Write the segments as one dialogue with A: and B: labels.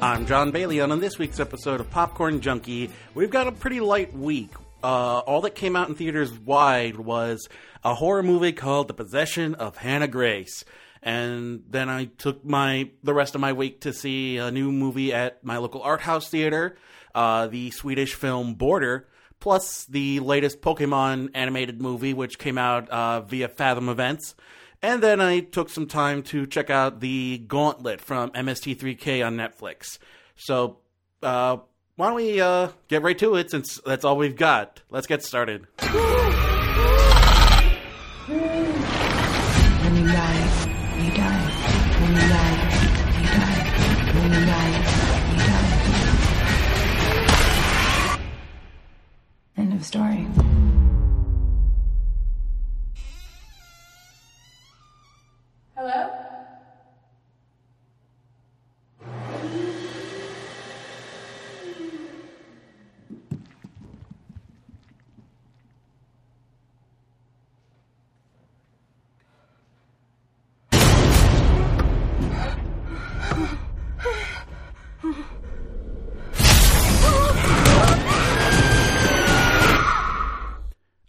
A: I'm John Bailey, and on this week's episode of Popcorn Junkie, we've got a pretty light week. Uh, all that came out in theaters wide was a horror movie called The Possession of Hannah Grace. And then I took my the rest of my week to see a new movie at my local art house theater, uh, the Swedish film Border, plus the latest Pokemon animated movie, which came out uh, via Fathom Events. And then I took some time to check out the Gauntlet from MST3K on Netflix. So, uh, why don't we uh, get right to it since that's all we've got? Let's get started.
B: When you die,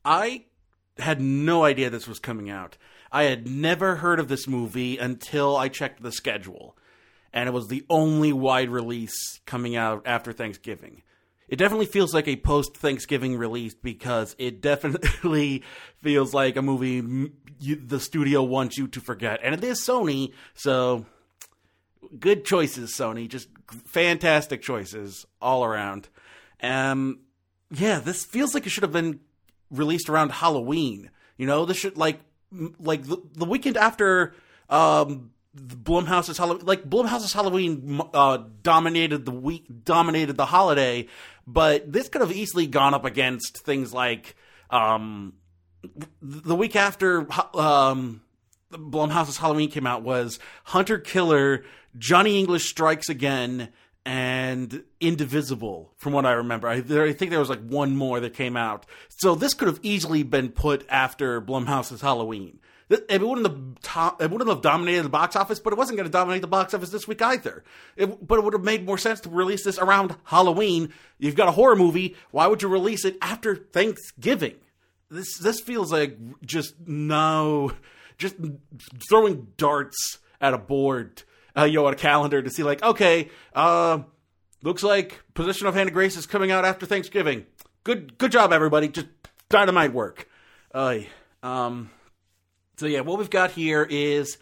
A: I had no idea this was coming out. I had never heard of this movie until I checked the schedule. And it was the only wide release coming out after Thanksgiving. It definitely feels like a post Thanksgiving release because it definitely feels like a movie you, the studio wants you to forget. And it is Sony, so good choices, Sony. Just fantastic choices all around. Um, yeah, this feels like it should have been released around Halloween. You know, this should like like the, the weekend after um Blumhouse's Halloween. Like Blumhouse's Halloween uh, dominated the week, dominated the holiday, but this could have easily gone up against things like um the week after um Blumhouse's Halloween came out was Hunter Killer, Johnny English Strikes Again, and Indivisible, from what I remember. I, there, I think there was like one more that came out. So this could have easily been put after Blumhouse's Halloween. It, wouldn't have top, it wouldn't have dominated the box office, but it wasn't going to dominate the box office this week either. It, but it would have made more sense to release this around Halloween. You've got a horror movie. Why would you release it after Thanksgiving? This this feels like just no, just throwing darts at a board, uh, you know, at a calendar to see like, okay, uh, looks like Possession of Hannah Grace is coming out after Thanksgiving. Good good job, everybody. Just dynamite work. Uh, um, so yeah, what we've got here is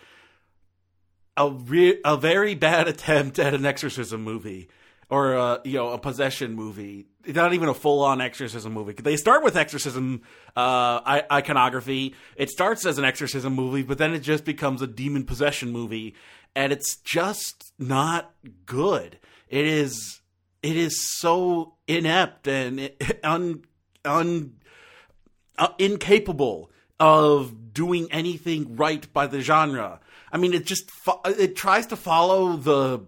A: a re- a very bad attempt at an exorcism movie or a, you know a possession movie. Not even a full on exorcism movie. They start with exorcism uh, iconography. It starts as an exorcism movie, but then it just becomes a demon possession movie, and it's just not good. It is it is so inept and un un uh, incapable of doing anything right by the genre. I mean, it just fo- it tries to follow the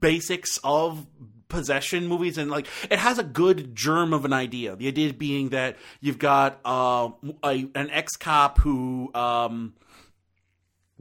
A: basics of possession movies and like it has a good germ of an idea. The idea being that you've got uh, a, an ex cop who um,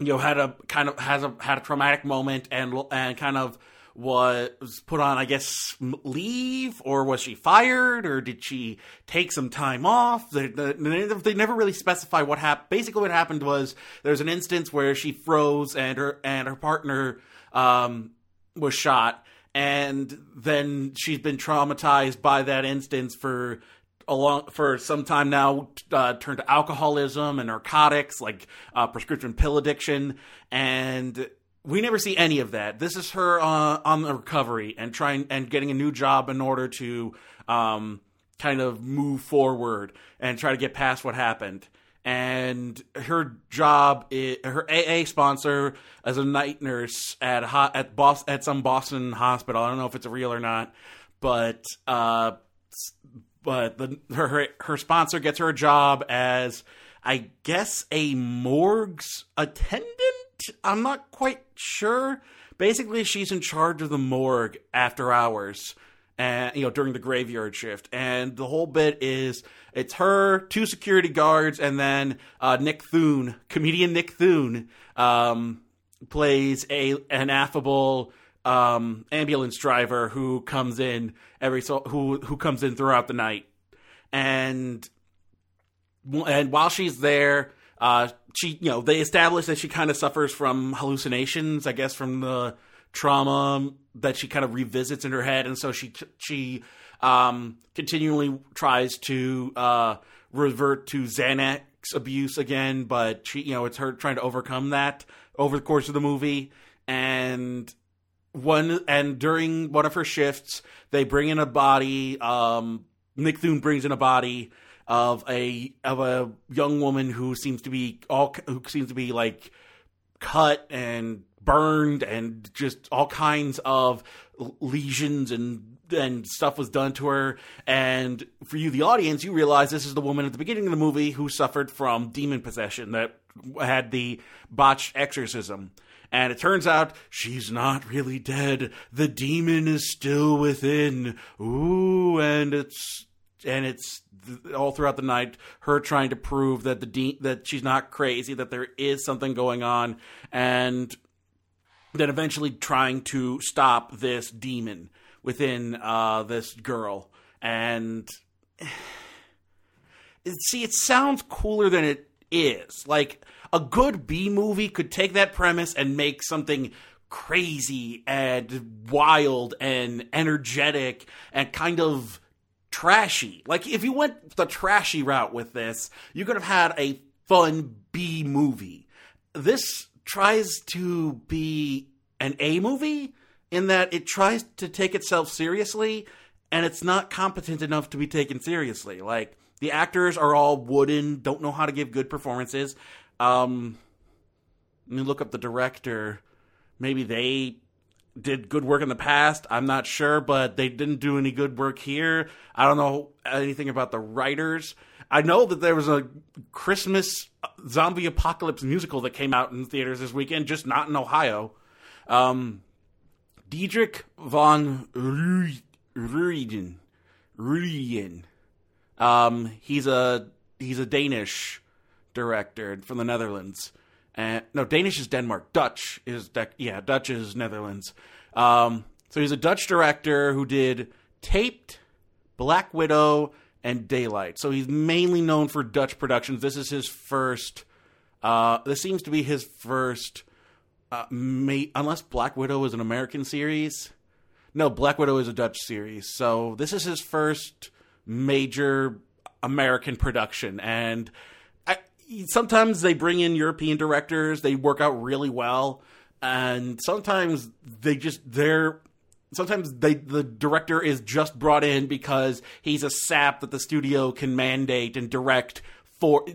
A: you know had a kind of has a had a traumatic moment and and kind of was put on, I guess, leave, or was she fired, or did she take some time off? They, they, they never really specify what happened. Basically, what happened was there's an instance where she froze and her and her partner um, was shot, and then she's been traumatized by that instance for a long for some time now uh, turned to alcoholism and narcotics like uh, prescription pill addiction and we never see any of that. This is her uh, on the recovery and trying and getting a new job in order to um, kind of move forward and try to get past what happened. And her job, is, her AA sponsor, as a night nurse at at at some Boston hospital. I don't know if it's real or not, but uh, but the her, her sponsor gets her a job as I guess a morgue's attendant. I'm not quite sure. Basically, she's in charge of the morgue after hours, and you know during the graveyard shift. And the whole bit is it's her, two security guards, and then uh, Nick Thune, comedian Nick Thune, um, plays a an affable um, ambulance driver who comes in every so who who comes in throughout the night, and and while she's there, uh, she you know they establish that she kind of suffers from hallucinations, I guess from the trauma that she kind of revisits in her head, and so she she um, continually tries to uh, revert to Xanax abuse again, but she you know it's her trying to overcome that over the course of the movie, and one and during one of her shifts, they bring in a body. Um, Nick Thune brings in a body of a of a young woman who seems to be all who seems to be like cut and burned and just all kinds of lesions and and stuff was done to her and for you the audience you realize this is the woman at the beginning of the movie who suffered from demon possession that had the botched exorcism and it turns out she's not really dead. The demon is still within. Ooh and it's and it's all throughout the night her trying to prove that the de- that she's not crazy that there is something going on and then eventually trying to stop this demon within uh, this girl. And see it sounds cooler than it is. Like a good b movie could take that premise and make something crazy and wild and energetic and kind of trashy. Like if you went the trashy route with this, you could have had a fun B movie. This tries to be an A movie in that it tries to take itself seriously and it's not competent enough to be taken seriously. Like the actors are all wooden, don't know how to give good performances. Um let me look up the director. Maybe they did good work in the past. I'm not sure, but they didn't do any good work here. I don't know anything about the writers. I know that there was a Christmas zombie apocalypse musical that came out in theaters this weekend, just not in Ohio. Um, Diederik van Rooijen. Ruiden. Um, he's a he's a Danish director from the Netherlands. And no, Danish is Denmark. Dutch is De- yeah, Dutch is Netherlands. Um, so he's a Dutch director who did Taped, Black Widow, and Daylight. So he's mainly known for Dutch productions. This is his first. Uh, this seems to be his first. Uh, may- unless Black Widow is an American series. No, Black Widow is a Dutch series. So this is his first major American production, and sometimes they bring in European directors, they work out really well, and sometimes they just they're sometimes they the director is just brought in because he's a sap that the studio can mandate and direct for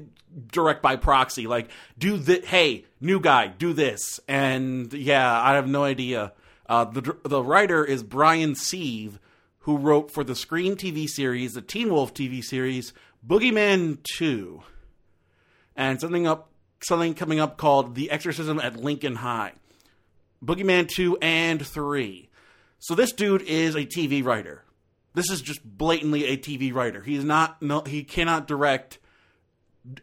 A: direct by proxy. Like do the hey new guy do this. And yeah i have no idea. Uh, the the writer is brian sieve who wrote for the scream tv series the teen wolf tv series boogeyman 2 and something up something coming up called The Exorcism at Lincoln High. Boogeyman 2 and 3. So this dude is a TV writer. This is just blatantly a TV writer. He's not no he cannot direct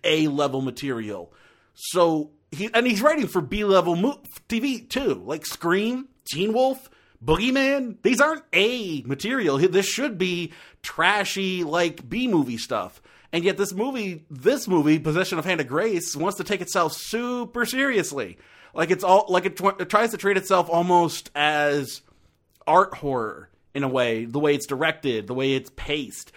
A: A level material. So he and he's writing for B level mo- TV too, like Scream, Teen Wolf, Boogeyman. These aren't A material. This should be trashy like B movie stuff. And yet, this movie, this movie, Possession of Hannah Grace, wants to take itself super seriously. Like it's all like it, it tries to treat itself almost as art horror in a way, the way it's directed, the way it's paced.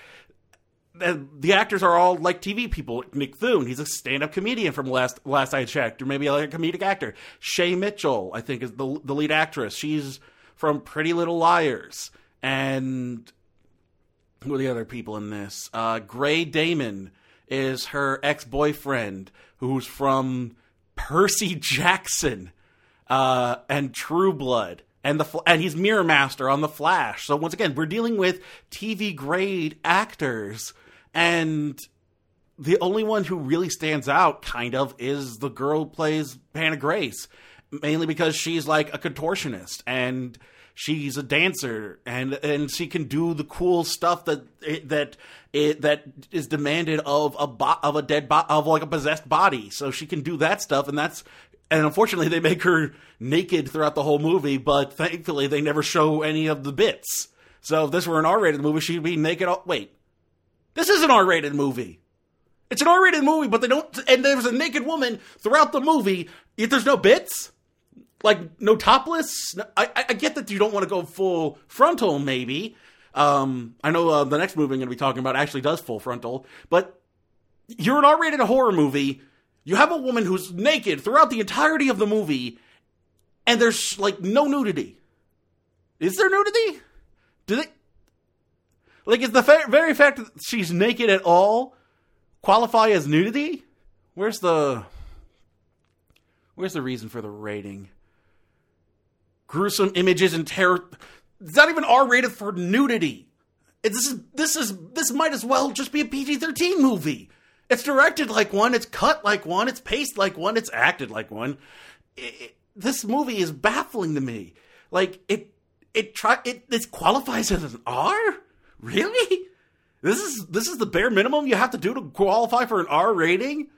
A: The, the actors are all like TV people. Nick Thune, he's a stand-up comedian from last last I checked, or maybe like a comedic actor. Shay Mitchell, I think, is the the lead actress. She's from Pretty Little Liars, and who are the other people in this? Uh, Grey Damon is her ex boyfriend, who's from Percy Jackson uh, and True Blood. And the and he's Mirror Master on the Flash. So once again, we're dealing with TV grade actors, and the only one who really stands out, kind of, is the girl who plays Hannah Grace, mainly because she's like a contortionist and she's a dancer and and she can do the cool stuff that that that is demanded of a bo- of a dead bo- of like a possessed body. So she can do that stuff, and that's and unfortunately, they make her naked throughout the whole movie. But thankfully, they never show any of the bits. So if this were an R-rated movie, she'd be naked. All- Wait, this is an R-rated movie. It's an R-rated movie, but they don't. And there's a naked woman throughout the movie. Yet there's no bits, like no topless. I, I- get that you don't want to go full frontal, maybe. Um, I know uh, the next movie I'm going to be talking about actually does full frontal, but you're an R-rated horror movie. You have a woman who's naked throughout the entirety of the movie, and there's like no nudity. Is there nudity? Do they? Like, is the fa- very fact that she's naked at all qualify as nudity? Where's the Where's the reason for the rating? Gruesome images and terror. It's not even R rated for nudity. It- This is this is this might as well just be a PG thirteen movie. It's directed like one. It's cut like one. It's paced like one. It's acted like one. It- it- this movie is baffling to me. Like it it try it it qualifies as an R. Really? This is this is the bare minimum you have to do to qualify for an R rating.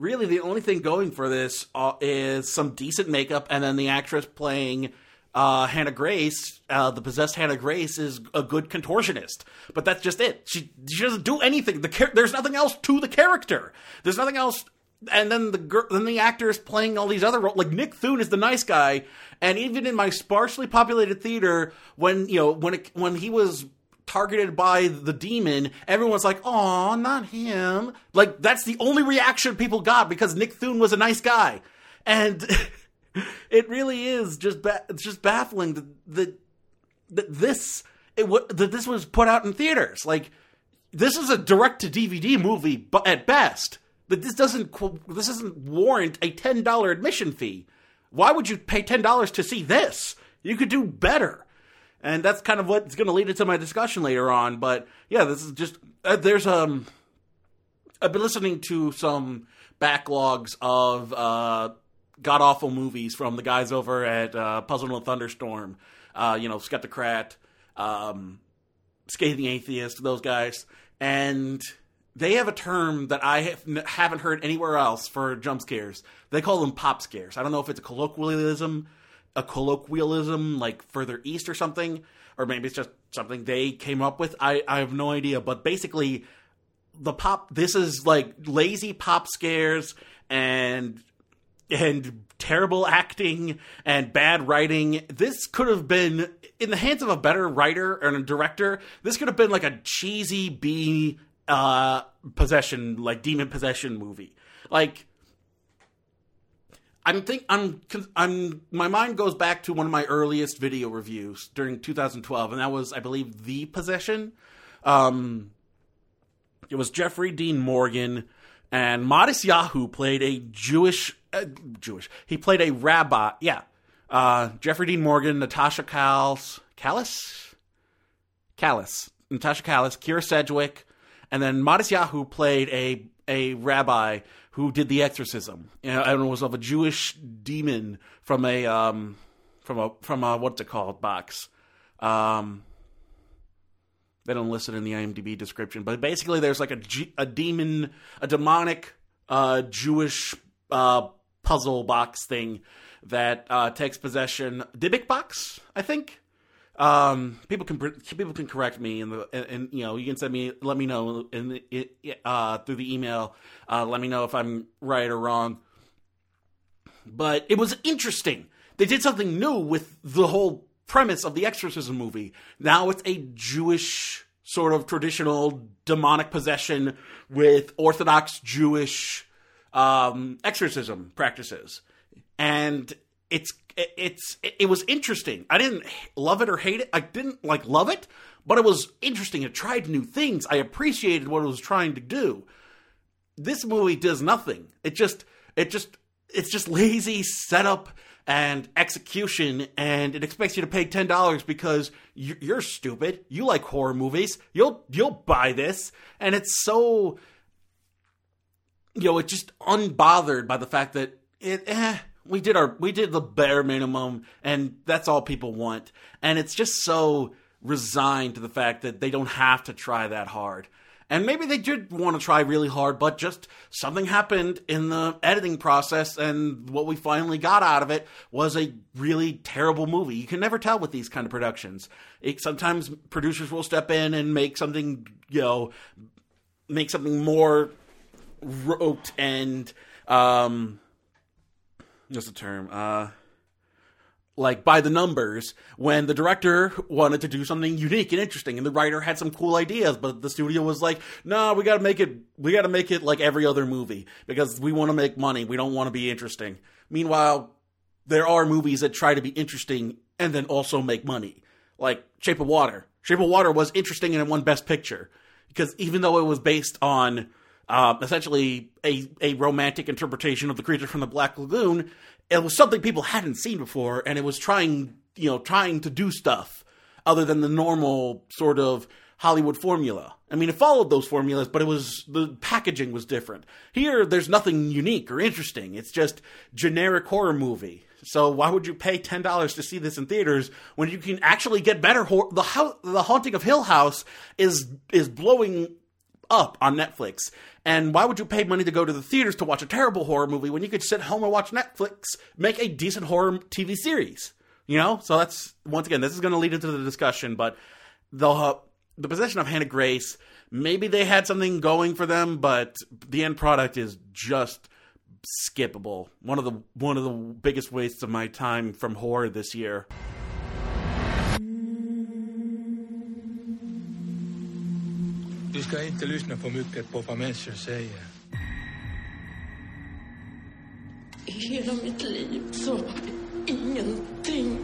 A: Really the only thing going for this uh, is some decent makeup and then the actress playing uh, Hannah Grace, uh, the possessed Hannah Grace, is a good contortionist. But that's just it. She she doesn't do anything. The char- there's nothing else to the character. There's nothing else. And then the girl, then the actor is playing all these other roles. Like Nick Thune is the nice guy, and even in my sparsely populated theater, when you know when it, when he was targeted by the demon, everyone's like, "Oh, not him!" Like that's the only reaction people got because Nick Thune was a nice guy, and it really is just ba- it's just baffling that that, this it w- that this was put out in theaters. Like this is a direct to DVD movie, but at best, that this doesn't this doesn't warrant a ten dollar admission fee. Why would you pay ten dollars to see this? You could do better, and that's kind of what's going to lead into my discussion later on. But yeah, this is just uh, there's um I've been listening to some backlogs of uh, god awful movies from the guys over at uh, Puzzle and Thunderstorm. Uh, you know, Skeptocrat, um, Scathing Atheist, those guys, and they have a term that I have, haven't heard anywhere else for jump scares. They call them pop scares. I don't know if it's a colloquialism, a colloquialism like further east or something, or maybe it's just something they came up with. I, I have no idea, but basically the pop this is like lazy pop scares and and terrible acting and bad writing this could have been in the hands of a better writer and a director this could have been like a cheesy b uh possession like demon possession movie like I'm think I'm I'm my mind goes back to one of my earliest video reviews during 2012 and that was I believe The Possession um it was Jeffrey Dean Morgan, and Matisyahu played a Jewish, uh, Jewish. He played a rabbi. Yeah, uh, Jeffrey Dean Morgan, Natasha Calis, Calis, Calis, Natasha Calis, Kyra Sedgwick, and then Matisyahu played a a rabbi who did the exorcism, and it was of a Jewish demon from a um, from a from a what's it called box. Um, they don't list it in the IMDb description, but basically there's like a a demon, a demonic uh, Jewish uh, puzzle box thing that uh, takes possession. Dybbuk box, I think. Um, people can people can correct me and, and you know you can send me let me know in the, uh, through the email. Uh, let me know if I'm right or wrong. But it was interesting. They did something new with the whole premise of the exorcism movie. Now it's a Jewish sort of traditional demonic possession with Orthodox Jewish um, exorcism practices, and it's it's it was interesting. I didn't love it or hate it. I didn't like love it, but it was interesting. It tried new things. I appreciated what it was trying to do. This movie does nothing. It just it just it's just lazy setup and execution, and it expects you to pay ten dollars because you- you're stupid. You like horror movies. You'll you'll buy this, and it's so you know it's just unbothered by the fact that it. Eh, we did our we did the bare minimum, and that's all people want, and it's just so resigned to the fact that they don't have to try that hard. And maybe they did want to try really hard, but just something happened in the editing process, and what we finally got out of it was a really terrible movie. You can never tell with these kind of productions. It, sometimes producers will step in and make something, you know, make something more rote and um, what's the term? Uh, like by the numbers when the director wanted to do something unique and interesting and the writer had some cool ideas but the studio was like no we got to make it we got to make it like every other movie because we want to make money we don't want to be interesting. Meanwhile there are movies that try to be interesting and then also make money. Like shape of water. Shape of water was interesting and it won best picture because even though it was based on uh, essentially a, a romantic interpretation of the creature from the black lagoon it was something people hadn't seen before, and it was trying, you know, trying to do stuff other than the normal sort of Hollywood formula. I mean, it followed those formulas, but it was the packaging was different. Here, there's nothing unique or interesting. It's just generic horror movie. So why would you pay ten dollars to see this in theaters when you can actually get better? Hor- the ho- the Haunting of Hill House is is blowing up on Netflix. And why would you pay money to go to the theaters to watch a terrible horror movie when you could sit home and watch Netflix, make a decent horror TV series? You know, so that's once again, this is going to lead into the discussion, but the uh, the possession of Hannah Grace, maybe they had something going for them, but the end product is just skippable. One of the one of the biggest wastes of my time from horror this year.
C: Du ska inte lyssna för mycket på vad människor säger.
D: I hela mitt liv så har ingenting.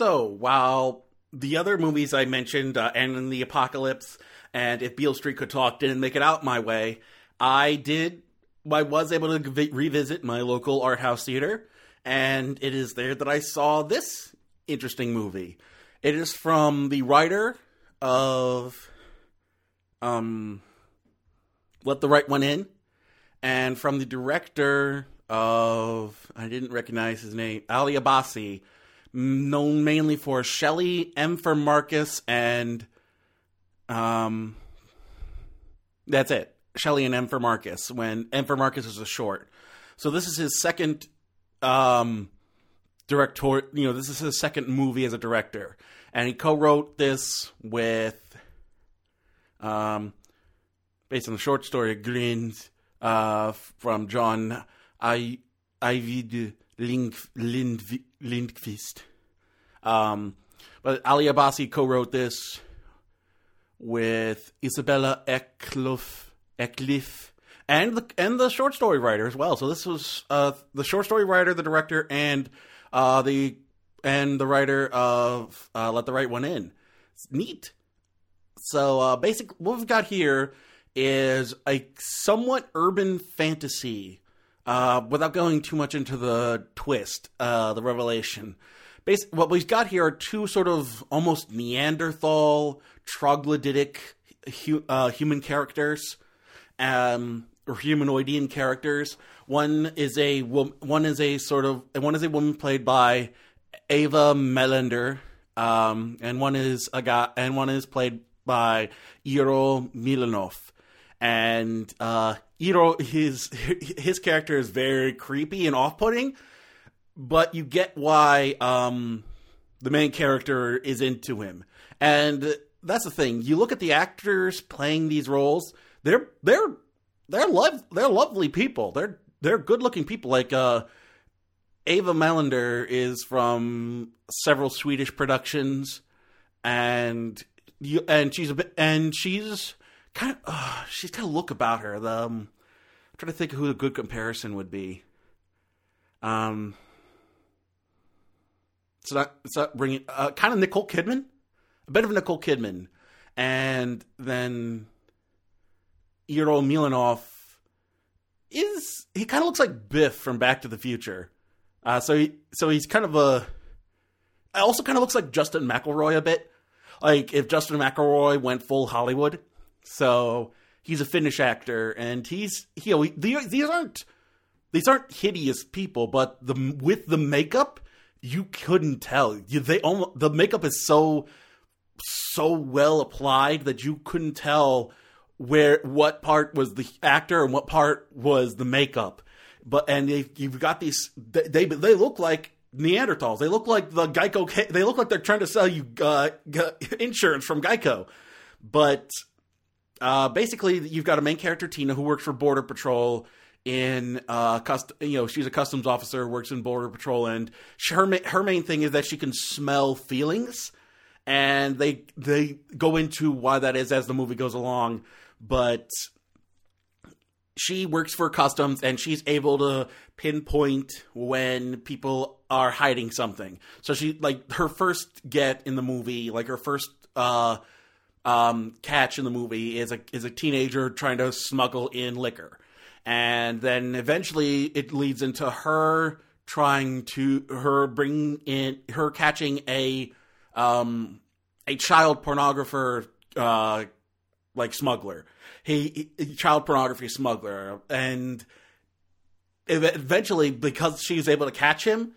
A: So while the other movies I mentioned, uh, Anna and the Apocalypse and If Beale Street Could Talk, didn't make it out my way, I did. I was able to vi- revisit my local art house theater, and it is there that I saw this interesting movie. It is from the writer of um, Let the Right One In, and from the director of I didn't recognize his name, Ali Abbasi, known mainly for Shelley, M for Marcus, and um, that's it. Shelley and M for Marcus. When M for Marcus is a short, so this is his second um director. You know, this is his second movie as a director, and he co-wrote this with um based on the short story Glint uh, from John I Ajvide Lind, Lind, Lindqvist. Um, but Ali Abbasi co-wrote this with Isabella Eklöf, Eckliff, and the and the short story writer as well. So this was uh, the short story writer, the director, and uh, the and the writer of uh, Let the Right One In. It's neat. So uh, basic, what we've got here is a somewhat urban fantasy, uh, without going too much into the twist, uh, the revelation. Bas- what we've got here are two sort of almost Neanderthal, troglodytic hu- uh, human characters, um, or humanoidian characters. One is a wo- one is a sort of one is a woman played by Ava Melander, um, and one is a guy, and one is played by Eero Milonoff. And uh, Eero, his his character is very creepy and off-putting, but you get why um, the main character is into him. And that's the thing. You look at the actors playing these roles; they're they're they're love they're lovely people. They're they're good looking people. Like uh, Ava Melander is from several Swedish productions, and you and she's a bit and she's kind of uh, she's got a look about her. The um, I'm trying to think of who a good comparison would be. Um, it's not it's not bringing uh, kind of Nicole Kidman, a bit of Nicole Kidman, and then Eero Milonoff is he kind of looks like Biff from Back to the Future. Uh, so he so he's kind of a also kind of looks like Justin McElroy a bit. Like if Justin McElroy went full Hollywood. So he's a Finnish actor, and he's you know these, these aren't these aren't hideous people, but the with the makeup you couldn't tell. You, they almost the makeup is so so well applied that you couldn't tell where what part was the actor and what part was the makeup. But and they, you've got these they they, they look like Neanderthals. They look like the Geico. They look like they're trying to sell you uh, insurance from Geico. But uh, basically, you've got a main character Tina who works for Border Patrol in uh cust- you know she's a customs officer works in border patrol and she, her ma- her main thing is that she can smell feelings and they they go into why that is as the movie goes along but she works for customs and she's able to pinpoint when people are hiding something. So she like her first get in the movie like her first uh um catch in the movie is a is a teenager trying to smuggle in liquor. And then eventually it leads into her trying to her bring in her catching a um a child pornographer uh like smuggler. He, he child pornography smuggler. And eventually because she's able to catch him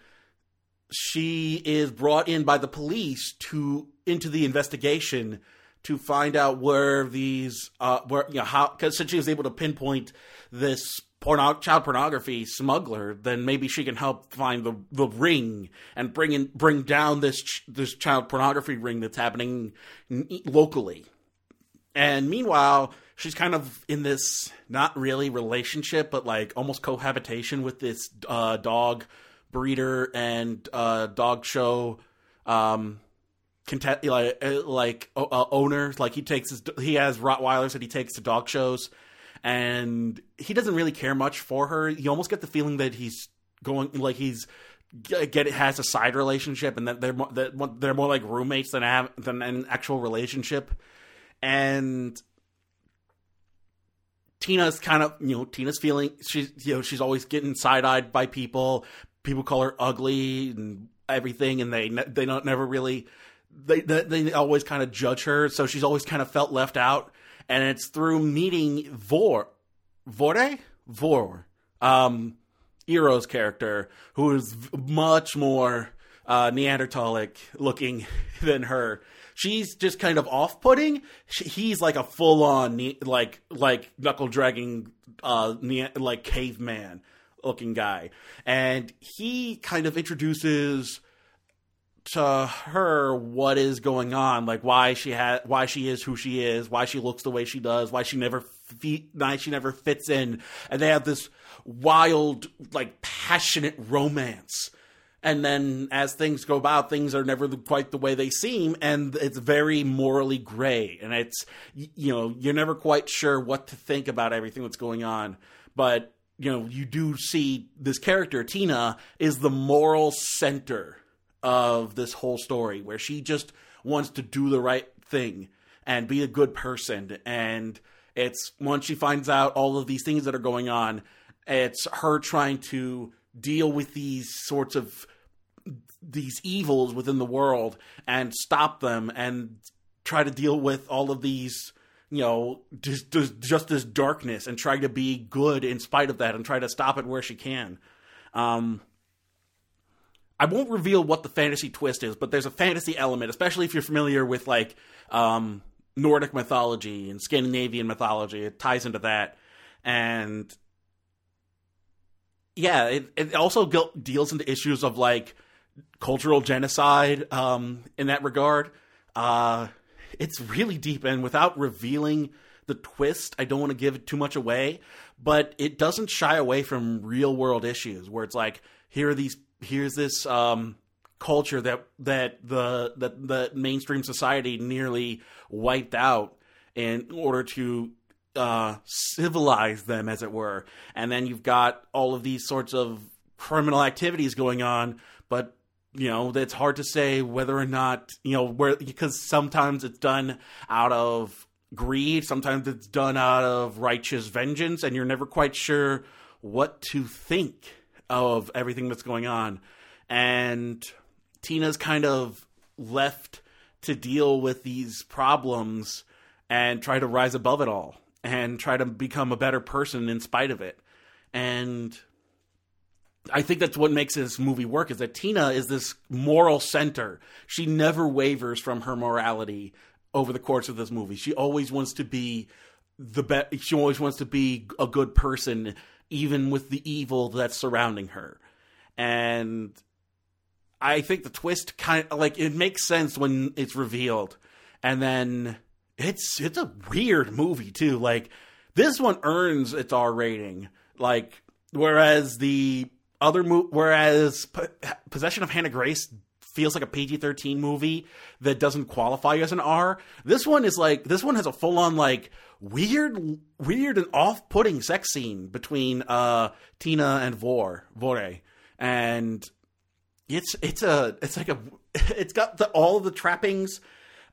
A: she is brought in by the police to into the investigation to find out where these uh where you know how because since she was able to pinpoint this porno- child pornography smuggler then maybe she can help find the the ring and bring in bring down this ch- this child pornography ring that's happening locally. And meanwhile she's kind of in this not really relationship but like almost cohabitation with this uh dog breeder and uh dog show um like uh, like uh, owners like he takes his he has rottweilers that he takes to dog shows and he doesn't really care much for her you almost get the feeling that he's going like he's get has a side relationship and that they're more, that they're more like roommates than have than an actual relationship and Tina's kind of you know Tina's feeling she's you know she's always getting side eyed by people. People call her ugly and everything, and they they don't never really they they, they always kind of judge her. So she's always kind of felt left out. And it's through meeting Vor Vore Vor um Eero's character, who is much more uh, Neanderthalic looking than her. She's just kind of off putting. He's like a full on ne- like like knuckle dragging uh ne- like caveman looking guy, and he kind of introduces to her what is going on, like why she had, why she is who she is, why she looks the way she does, why she never, why she never fits in, and they have this wild, like passionate romance. And then as things go about, things are never quite the way they seem, and it's very morally gray. And it's, you know, you're never quite sure what to think about everything that's going on. But, you know, you do see this character, Tina, is the moral center of this whole story where she just wants to do the right thing and be a good person. And it's once she finds out all of these things that are going on it's her trying to deal with these sorts of these evils within the world and stop them and try to deal with all of these you know just, just, this darkness and try to be good in spite of that and try to stop it where she can. Um I won't reveal what the fantasy twist is, but there's a fantasy element, especially if you're familiar with like um, Nordic mythology and Scandinavian mythology. It ties into that, and yeah, it, it also deals into issues of like cultural genocide um, in that regard. Uh, it's really deep, and without revealing the twist, I don't want to give it too much away, but it doesn't shy away from real world issues where it's like here are these here's this um, culture that that the that the mainstream society nearly wiped out in order to uh, civilize them, as it were. And then you've got all of these sorts of criminal activities going on, but you know it's hard to say whether or not you know where because sometimes it's done out of greed, sometimes it's done out of righteous vengeance, and you're never quite sure what to think of everything that's going on. And Tina's kind of left to deal with these problems and try to rise above it all and try to become a better person in spite of it. And I think that's what makes this movie work is that Tina is this moral center. She never wavers from her morality over the course of this movie. She always wants to be the be- she always wants to be a good person even with the evil that's surrounding her. And I think the twist kind of like it makes sense when it's revealed. And then it's it's a weird movie too. Like this one earns its R rating. Like whereas the other mo- whereas P- Possession of Hannah Grace feels like a PG-13 movie that doesn't qualify as an R. This one is like this one has a full-on like weird weird and off-putting sex scene between uh Tina and Vor, Vore. And it's it's a it's like a it's got the, all the trappings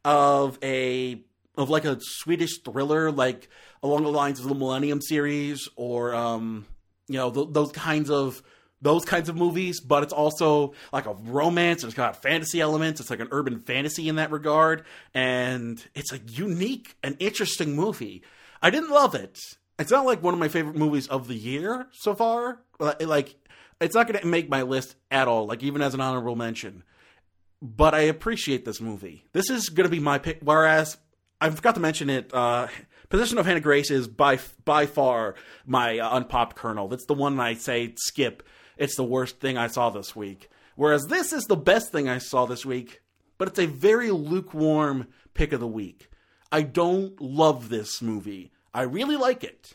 A: of a of like a Swedish thriller, like along the lines of the Millennium series, or um, you know th- those kinds of those kinds of movies. But it's also like a romance. It's got fantasy elements. It's like an urban fantasy in that regard, and it's a unique and interesting movie. I didn't love it. It's not like one of my favorite movies of the year so far. Like it's not going to make my list at all. Like even as an honorable mention but I appreciate this movie. This is going to be my pick. Whereas I forgot to mention it. Uh, Possession of Hannah Grace is by by far my uh, unpopped kernel. That's the one I say skip. It's the worst thing I saw this week. Whereas this is the best thing I saw this week, but it's a very lukewarm pick of the week. I don't love this movie. I really like it.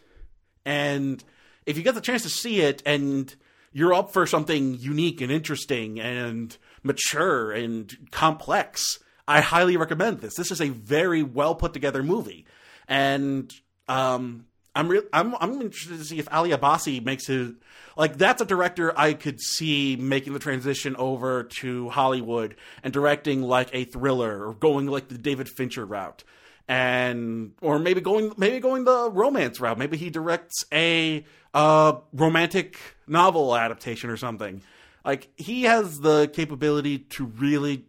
A: And if you get the chance to see it and you're up for something unique and interesting and mature and complex, I highly recommend this. This is a very well put together movie, and um, I'm re- I'm I'm interested to see if Ali Abbasi makes it like that's a director I could see making the transition over to Hollywood and directing like a thriller or going like the David Fincher route and or maybe going maybe going the romance route. Maybe he directs a uh, romantic novel adaptation or something. Like he has the capability to really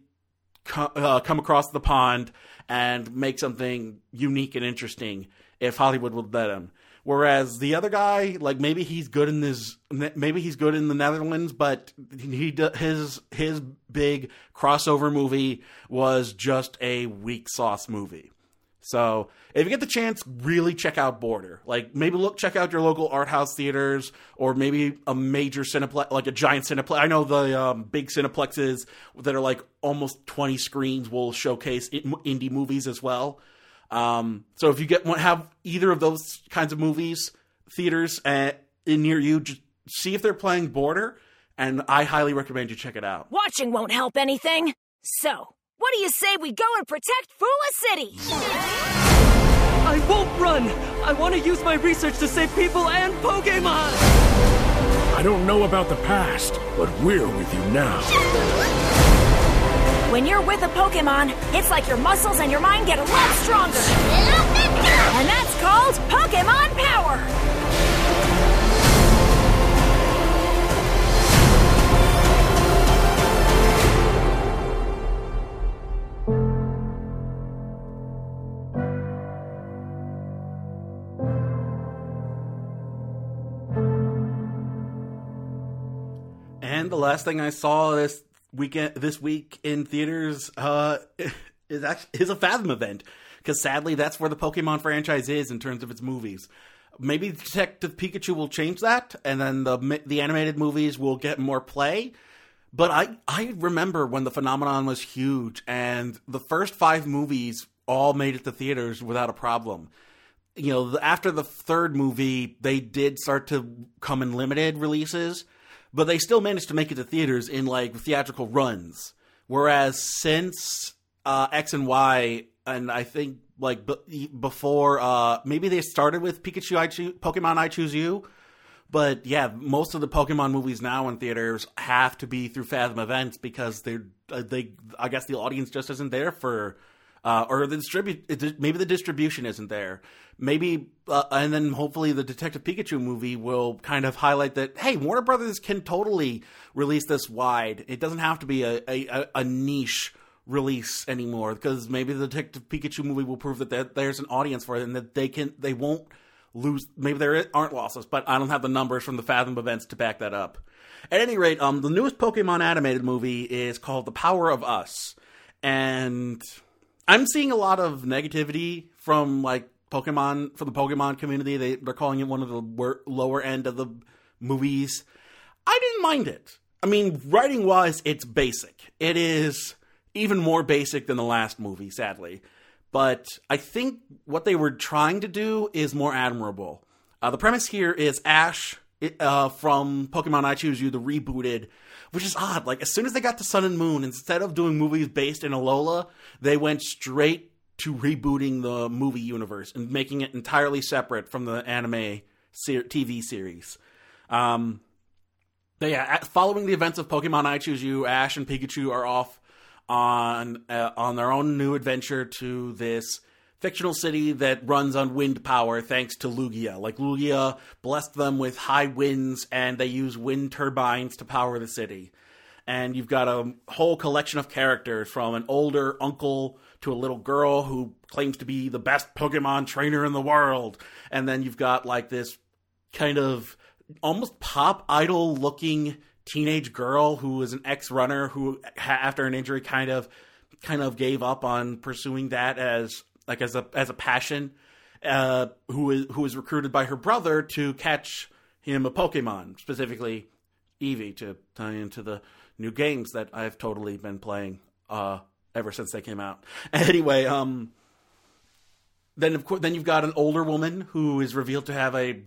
A: co- uh, come across the pond and make something unique and interesting if Hollywood would let him. Whereas the other guy, like maybe he's good in this, maybe he's good in the Netherlands, but he his his big crossover movie was just a weak sauce movie. So if you get the chance, really check out Border. Like maybe look, check out your local art house theaters, or maybe a major cineplex, like a giant cineplex. I know the um, big cineplexes that are like almost twenty screens will showcase indie movies as well. Um, so if you get have either of those kinds of movies theaters at, in near you, just see if they're playing Border, and I highly recommend you check it out.
E: Watching won't help anything. So, what do you say we go and protect Fula City?
F: I won't run! I want to use my research to save people and Pokemon!
G: I don't know about the past, but we're with you now.
E: When you're with a Pokemon, it's like your muscles and your mind get a lot stronger. And that's called Pokemon Power!
A: And the last thing I saw this weekend, this week in theaters, uh, is actually is a Fathom event because sadly that's where the Pokemon franchise is in terms of its movies. Maybe Detective Pikachu will change that, and then the the animated movies will get more play. But I I remember when the phenomenon was huge, and the first five movies all made it to theaters without a problem. You know, after the third movie, they did start to come in limited releases but they still managed to make it to theaters in like theatrical runs. Whereas since uh, X and Y, and I think like b- before, uh, maybe they started with Pikachu, I choose Pokemon, I choose you. But yeah, most of the Pokemon movies now in theaters have to be through Fathom events because they're uh, they. I guess the audience just isn't there for uh, or the distribute maybe the distribution isn't there. Maybe uh, and then hopefully the Detective Pikachu movie will kind of highlight that hey, Warner Brothers can totally release this wide. It doesn't have to be a a, a niche release anymore because maybe the Detective Pikachu movie will prove that there- there's an audience for it and that they can they won't lose. Maybe there aren't losses, but I don't have the numbers from the Fathom events to back that up. At any rate, um, the newest Pokemon animated movie is called The Power of Us, and I'm seeing a lot of negativity from like Pokemon from the Pokemon community. They they're calling it one of the wor- lower end of the movies. I didn't mind it. I mean, writing wise, it's basic. It is even more basic than the last movie, sadly. But I think what they were trying to do is more admirable. Uh, the premise here is Ash uh, from Pokemon I Choose You, the rebooted, which is odd. Like, as soon as they got to Sun and Moon, instead of doing movies based in Alola, they went straight to rebooting the movie universe and making it entirely separate from the anime ser- TV series. Um, but yeah, following the events of Pokemon I Choose You, Ash and Pikachu are off on uh, on their own new adventure to this fictional city that runs on wind power thanks to Lugia. Like Lugia blessed them with high winds and they use wind turbines to power the city. And you've got a whole collection of characters from an older uncle to a little girl who claims to be the best Pokemon trainer in the world. And then you've got like this kind of almost pop idol looking teenage girl who is an ex runner who after an injury kind of kind of gave up on pursuing that as like as a as a passion uh who is who was recruited by her brother to catch him a pokemon specifically Eevee to tie into the new games that I've totally been playing uh ever since they came out. Anyway um then of course, then you've got an older woman who is revealed to have a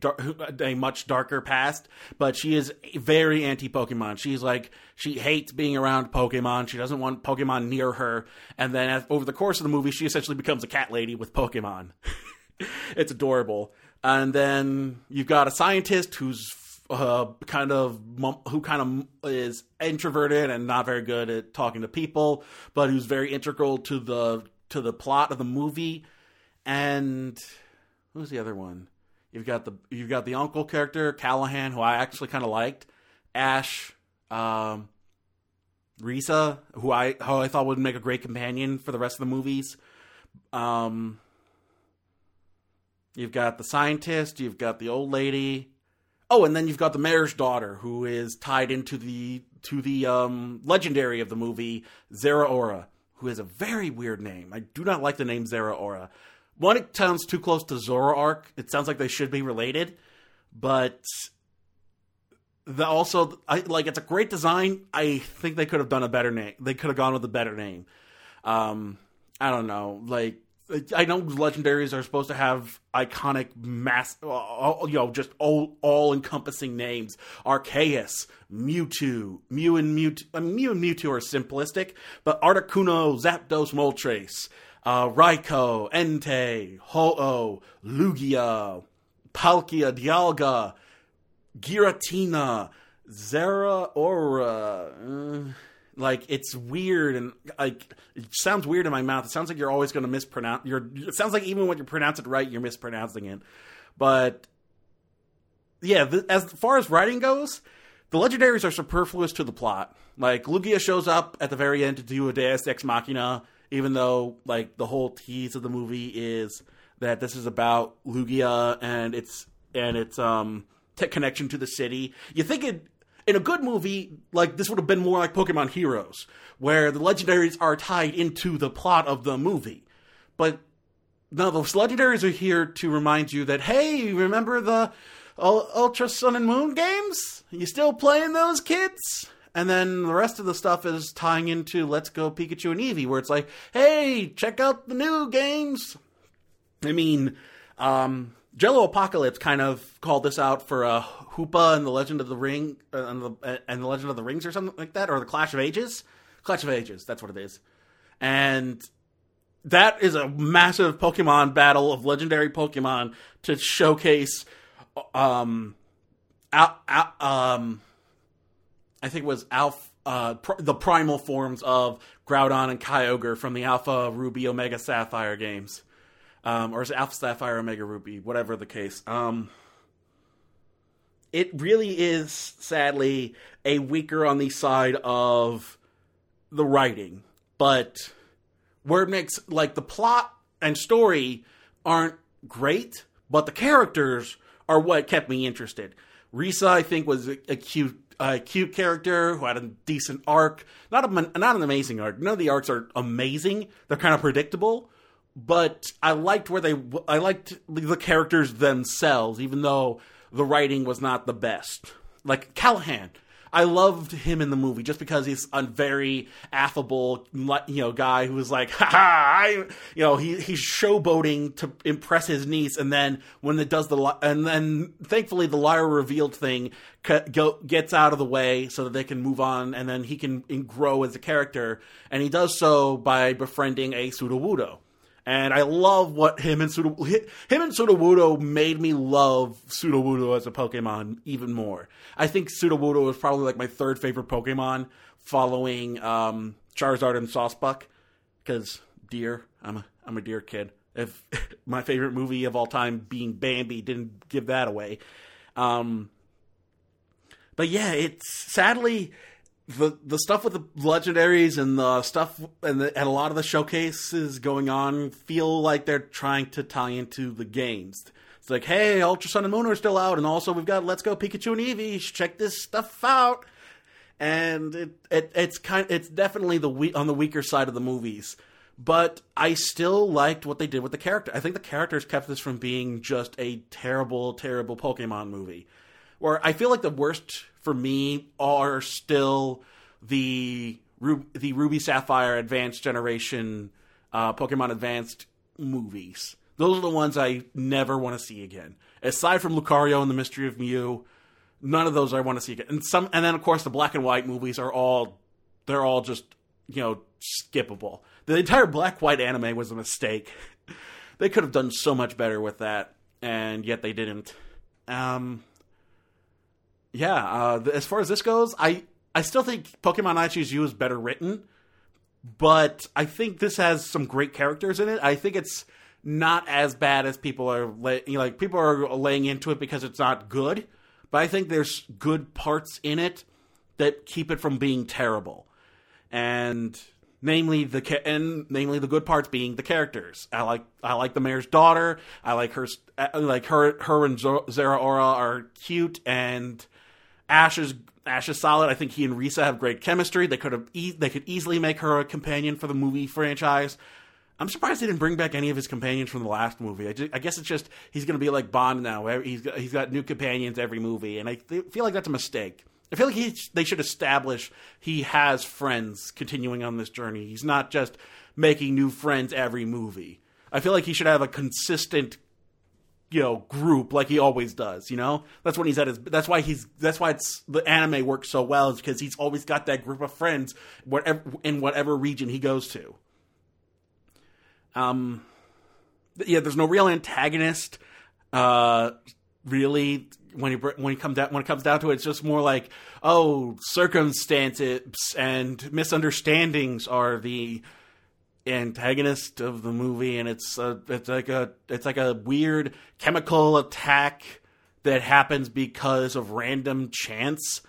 A: a much darker past, but she is very anti Pokemon. She's like she hates being around Pokemon. She doesn't want Pokemon near her. And then as, over the course of the movie, she essentially becomes a cat lady with Pokemon. it's adorable. And then you've got a scientist who's uh, kind of who kind of is introverted and not very good at talking to people, but who's very integral to the to the plot of the movie and who's the other one? You've got the you've got the uncle character Callahan, who I actually kind of liked. Ash, um, Risa, who I who I thought would make a great companion for the rest of the movies. Um, you've got the scientist. You've got the old lady. Oh, and then you've got the mayor's daughter, who is tied into the to the um, legendary of the movie Zeraora, who has a very weird name. I do not like the name Zeraora. One, it sounds too close to Zoroark. It sounds like they should be related, but the also I like it's a great design. I think they could have done a better name. They could have gone with a better name. Um, I don't know. Like I know legendaries are supposed to have iconic mass, uh, you know, just all all encompassing names. Arceus, Mewtwo, Mew and Mewtwo. Mean, Mew and Mewtwo are simplistic, but Articuno, Zapdos, Moltres, uh, Raikou, Entei, Ho-Oh, Lugia, Palkia, Dialga, Giratina, Zeraora. Uh, like it's weird and like it sounds weird in my mouth. It sounds like you're always going to mispronounce. You're. It sounds like even when you pronounce it right, you're mispronouncing it. But yeah, th- as far as writing goes, the legendaries are superfluous to the plot. Like Lugia shows up at the very end to do a Deus Ex Machina, even though like the whole tease of the movie is that this is about Lugia and its and its um connection to the city. You think it in a good movie like this would have been more like Pokemon Heroes, where the legendaries are tied into the plot of the movie. But no, those legendaries are here to remind you that hey, remember the Ul- Ultra Sun and Moon games? You still playing those kids? And then the rest of the stuff is tying into Let's Go Pikachu and Eevee, where it's like, hey, check out the new games. I mean, um, Jello Apocalypse kind of called this out for uh, Hoopa and the Legend of the Ring uh, and, the, and the Legend of the Rings or something like that, or the Clash of Ages. Clash of Ages, that's what it is. And that is a massive Pokemon battle of legendary Pokemon to showcase, um, Al, Al, um, I think it was Alpha, uh, pr- the primal forms of Groudon and Kyogre from the Alpha Ruby Omega Sapphire games, um, or is Alpha Sapphire Omega Ruby, whatever the case. Um, it really is sadly a weaker on the side of the writing, but it makes like the plot and story aren't great, but the characters are what kept me interested. Risa, I think, was a, a cute, a cute character who had a decent arc. Not a not an amazing arc. None of the arcs are amazing. They're kind of predictable, but I liked where they. I liked the characters themselves, even though the writing was not the best. Like Callahan, I loved him in the movie just because he's a very affable, you know, guy who was like, "Ha ha!" I, you know, he he's showboating to impress his niece, and then when it does the, and then thankfully the liar revealed thing gets out of the way so that they can move on, and then he can grow as a character, and he does so by befriending a Sudowoodo. And I love what him and him and Sudowoodo made me love Sudowoodo as a Pokemon even more. I think Sudowoodo is probably like my third favorite Pokemon, following um, Charizard and Sawsbuck. Because deer, I'm a I'm a deer kid. If my favorite movie of all time being Bambi didn't give that away, um, but yeah, it's sadly the the stuff with the legendaries and the stuff and, the, and a lot of the showcases going on feel like they're trying to tie into the games. It's like, hey, Ultra Sun and Moon are still out, and also we've got Let's Go Pikachu and Eevee. Check this stuff out. And it, it it's kind it's definitely the we, on the weaker side of the movies, but I still liked what they did with the character. I think the characters kept this from being just a terrible, terrible Pokemon movie. Where I feel like the worst for me are still the the Ruby Sapphire Advanced Generation uh, Pokemon Advanced movies. Those are the ones I never want to see again. Aside from Lucario and the Mystery of Mew, none of those I want to see again. And some, and then of course the black and white movies are all they're all just you know skippable. The entire black white anime was a mistake. they could have done so much better with that, and yet they didn't. Um, yeah, uh, as far as this goes, I I still think Pokemon I Choose You is better written, but I think this has some great characters in it. I think it's not as bad as people are you know, like people are laying into it because it's not good. But I think there's good parts in it that keep it from being terrible, and namely the and namely the good parts being the characters. I like I like the mayor's daughter. I like her like her her and Zeraora are cute and Ash is Ash is solid. I think he and Risa have great chemistry. They could have e- they could easily make her a companion for the movie franchise. I'm surprised they didn't bring back any of his companions from the last movie. I, just, I guess it's just he's going to be like Bond now. He's got, he's got new companions every movie, and I th- feel like that's a mistake. I feel like he, they should establish he has friends continuing on this journey. He's not just making new friends every movie. I feel like he should have a consistent you know group like he always does you know? That's when he's at his that's why he's that's why it's the anime works so well is because he's always got that group of friends whatever in whatever region he goes to. Um yeah there's no real antagonist uh really when he when he comes down when it comes down to it it's just more like oh circumstances and misunderstandings are the antagonist of the movie, and it's a, it's like a it's like a weird chemical attack that happens because of random chance,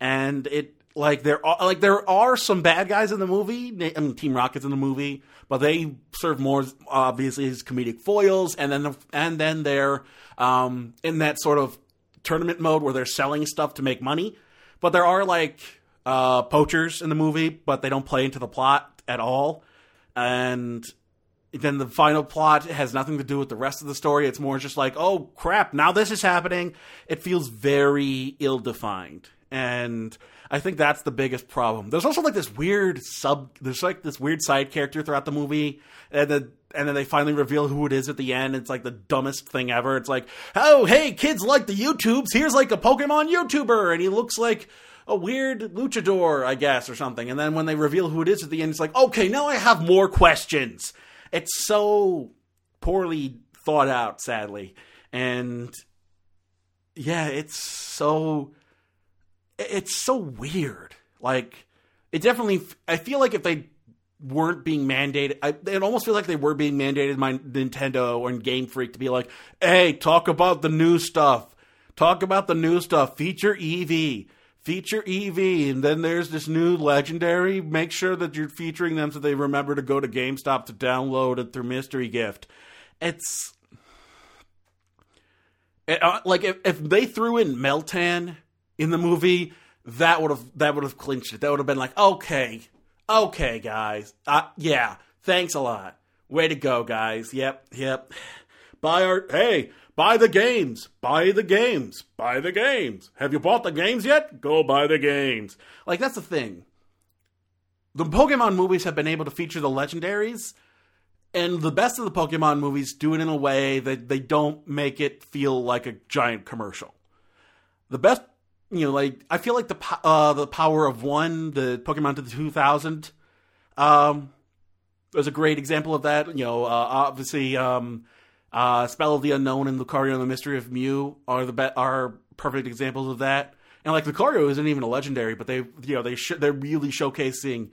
A: and it like there are like there are some bad guys in the movie. I mean, Team Rocket's in the movie, but they serve more obviously as comedic foils, and then and then they're um, in that sort of tournament mode where they're selling stuff to make money. But there are like uh, poachers in the movie, but they don't play into the plot at all and then the final plot has nothing to do with the rest of the story. It's more just like, oh crap, now this is happening. It feels very ill defined. And I think that's the biggest problem. There's also like this weird sub there's like this weird side character throughout the movie and then and then they finally reveal who it is at the end. It's like the dumbest thing ever. It's like, oh hey, kids like the YouTubes, here's like a Pokemon YouTuber, and he looks like a weird luchador, I guess, or something. And then when they reveal who it is at the end, it's like, okay, now I have more questions. It's so poorly thought out, sadly. And yeah, it's so it's so weird. Like it definitely. I feel like if they weren't being mandated, I, it almost feels like they were being mandated by Nintendo or Game Freak to be like, "Hey, talk about the new stuff. Talk about the new stuff. Feature Eevee." Feature Eevee, and then there's this new legendary. Make sure that you're featuring them so they remember to go to GameStop to download it through Mystery Gift. It's it, uh, like if, if they threw in Meltan in the movie, that would have that would have clinched it. That would have been like, okay, okay, guys, uh, yeah, thanks a lot, way to go, guys. Yep, yep. Buy our hey, buy the games, buy the games, buy the games. Have you bought the games yet? Go buy the games. Like that's the thing. The Pokemon movies have been able to feature the legendaries and the best of the Pokemon movies do it in a way that they don't make it feel like a giant commercial. The best, you know, like I feel like the uh, the Power of One, the Pokemon to the 2000, um, was a great example of that. You know, uh, obviously, um, uh, Spell of the Unknown and Lucario and the Mystery of Mew are the be- are perfect examples of that. And like Lucario isn't even a legendary, but they you know they sh- they're really showcasing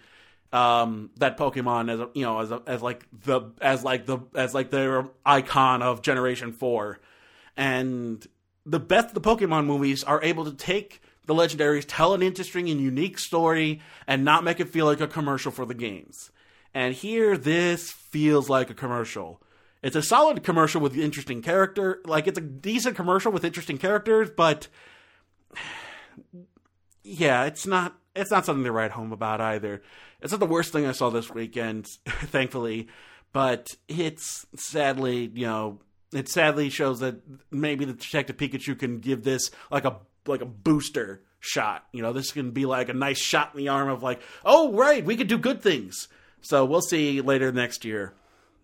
A: um, that Pokemon as a, you know as a, as like the as like the as like their icon of Generation Four, and the best the Pokemon movies are able to take the legendaries, tell an interesting and unique story, and not make it feel like a commercial for the games. And here, this feels like a commercial. It's a solid commercial with interesting character. Like it's a decent commercial with interesting characters, but yeah, it's not it's not something to write home about either. It's not the worst thing I saw this weekend, thankfully, but it's sadly, you know, it sadly shows that maybe the Detective Pikachu can give this like a like a booster shot. You know, this can be like a nice shot in the arm of like, oh right, we could do good things. So we'll see later next year.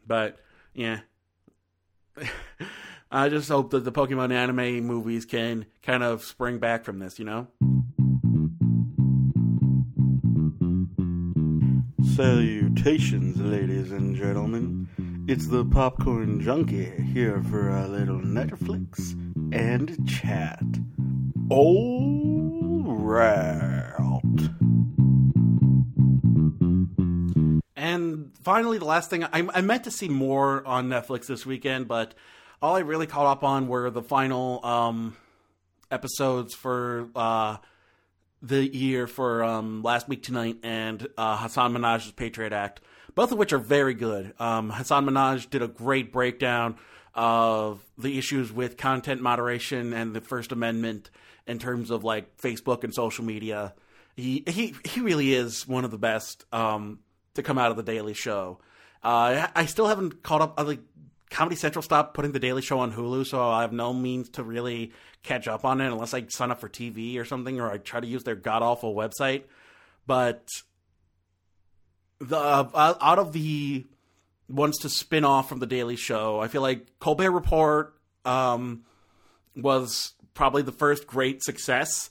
A: But yeah. I just hope that the Pokemon anime movies can kind of spring back from this, you know? Salutations, ladies and gentlemen. It's the Popcorn Junkie here for a little Netflix and chat. All finally, the last thing I, I meant to see more on Netflix this weekend, but all I really caught up on were the final um, episodes for uh, the year for um, Last Week Tonight and uh, Hasan Minhaj's Patriot Act, both of which are very good. Um, Hasan Minhaj did a great breakdown of the issues with content moderation and the First Amendment in terms of like Facebook and social media. He he he really is one of the best um, to come out of the Daily Show. Uh, I still haven't caught up. Like Comedy Central stopped putting the Daily Show on Hulu, so I have no means to really catch up on it unless I sign up for TV or something, or I try to use their god awful website. But the uh, out of the ones to spin off from the Daily Show, I feel like Colbert Report um, was probably the first great success,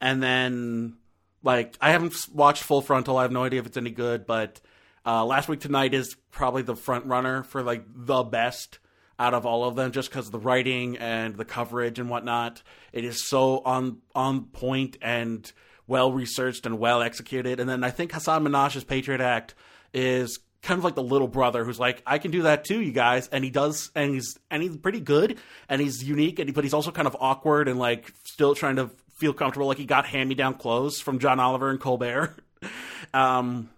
A: and then like I haven't watched Full Frontal. I have no idea if it's any good, but uh, Last Week Tonight is probably the front runner for like the best out of all of them, just because the writing and the coverage and whatnot. It is so on on point and well researched and well executed. And then I think Hasan Minhaj's Patriot Act is kind of like the little brother who's like, I can do that too, you guys. And he does, and he's and he's pretty good, and he's unique, and he, but he's also kind of awkward and like still trying to feel comfortable. Like he got hand me down clothes from John Oliver and Colbert. um,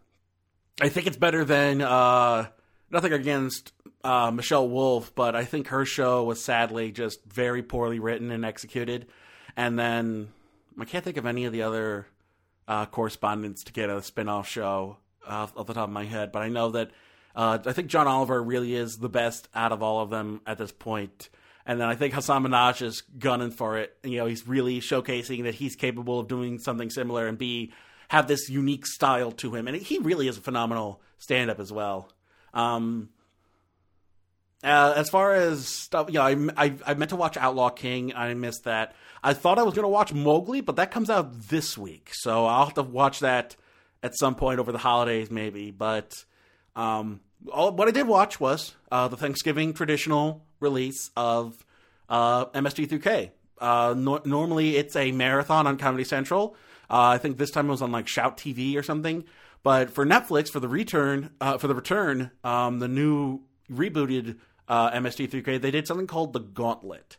A: I think it's better than uh, nothing against uh, Michelle Wolf, but I think her show was sadly just very poorly written and executed. And then I can't think of any of the other uh, correspondents to get a spin-off show uh, off the top of my head, but I know that uh, I think John Oliver really is the best out of all of them at this point. And then I think Hasan Minhaj is gunning for it. You know, he's really showcasing that he's capable of doing something similar and be have this unique style to him, and he really is a phenomenal stand-up as well. Um, uh, as far as stuff, you know, I, I, I meant to watch Outlaw King. I missed that. I thought I was going to watch Mowgli, but that comes out this week, so I'll have to watch that at some point over the holidays, maybe. But um, all, what I did watch was uh, the Thanksgiving traditional release of uh, MST3K. Uh, no- normally, it's a marathon on Comedy Central Uh, I think this time it was on like Shout TV or something. But for Netflix, for the return, uh, for the return, um, the new rebooted uh, MST3K, they did something called the Gauntlet,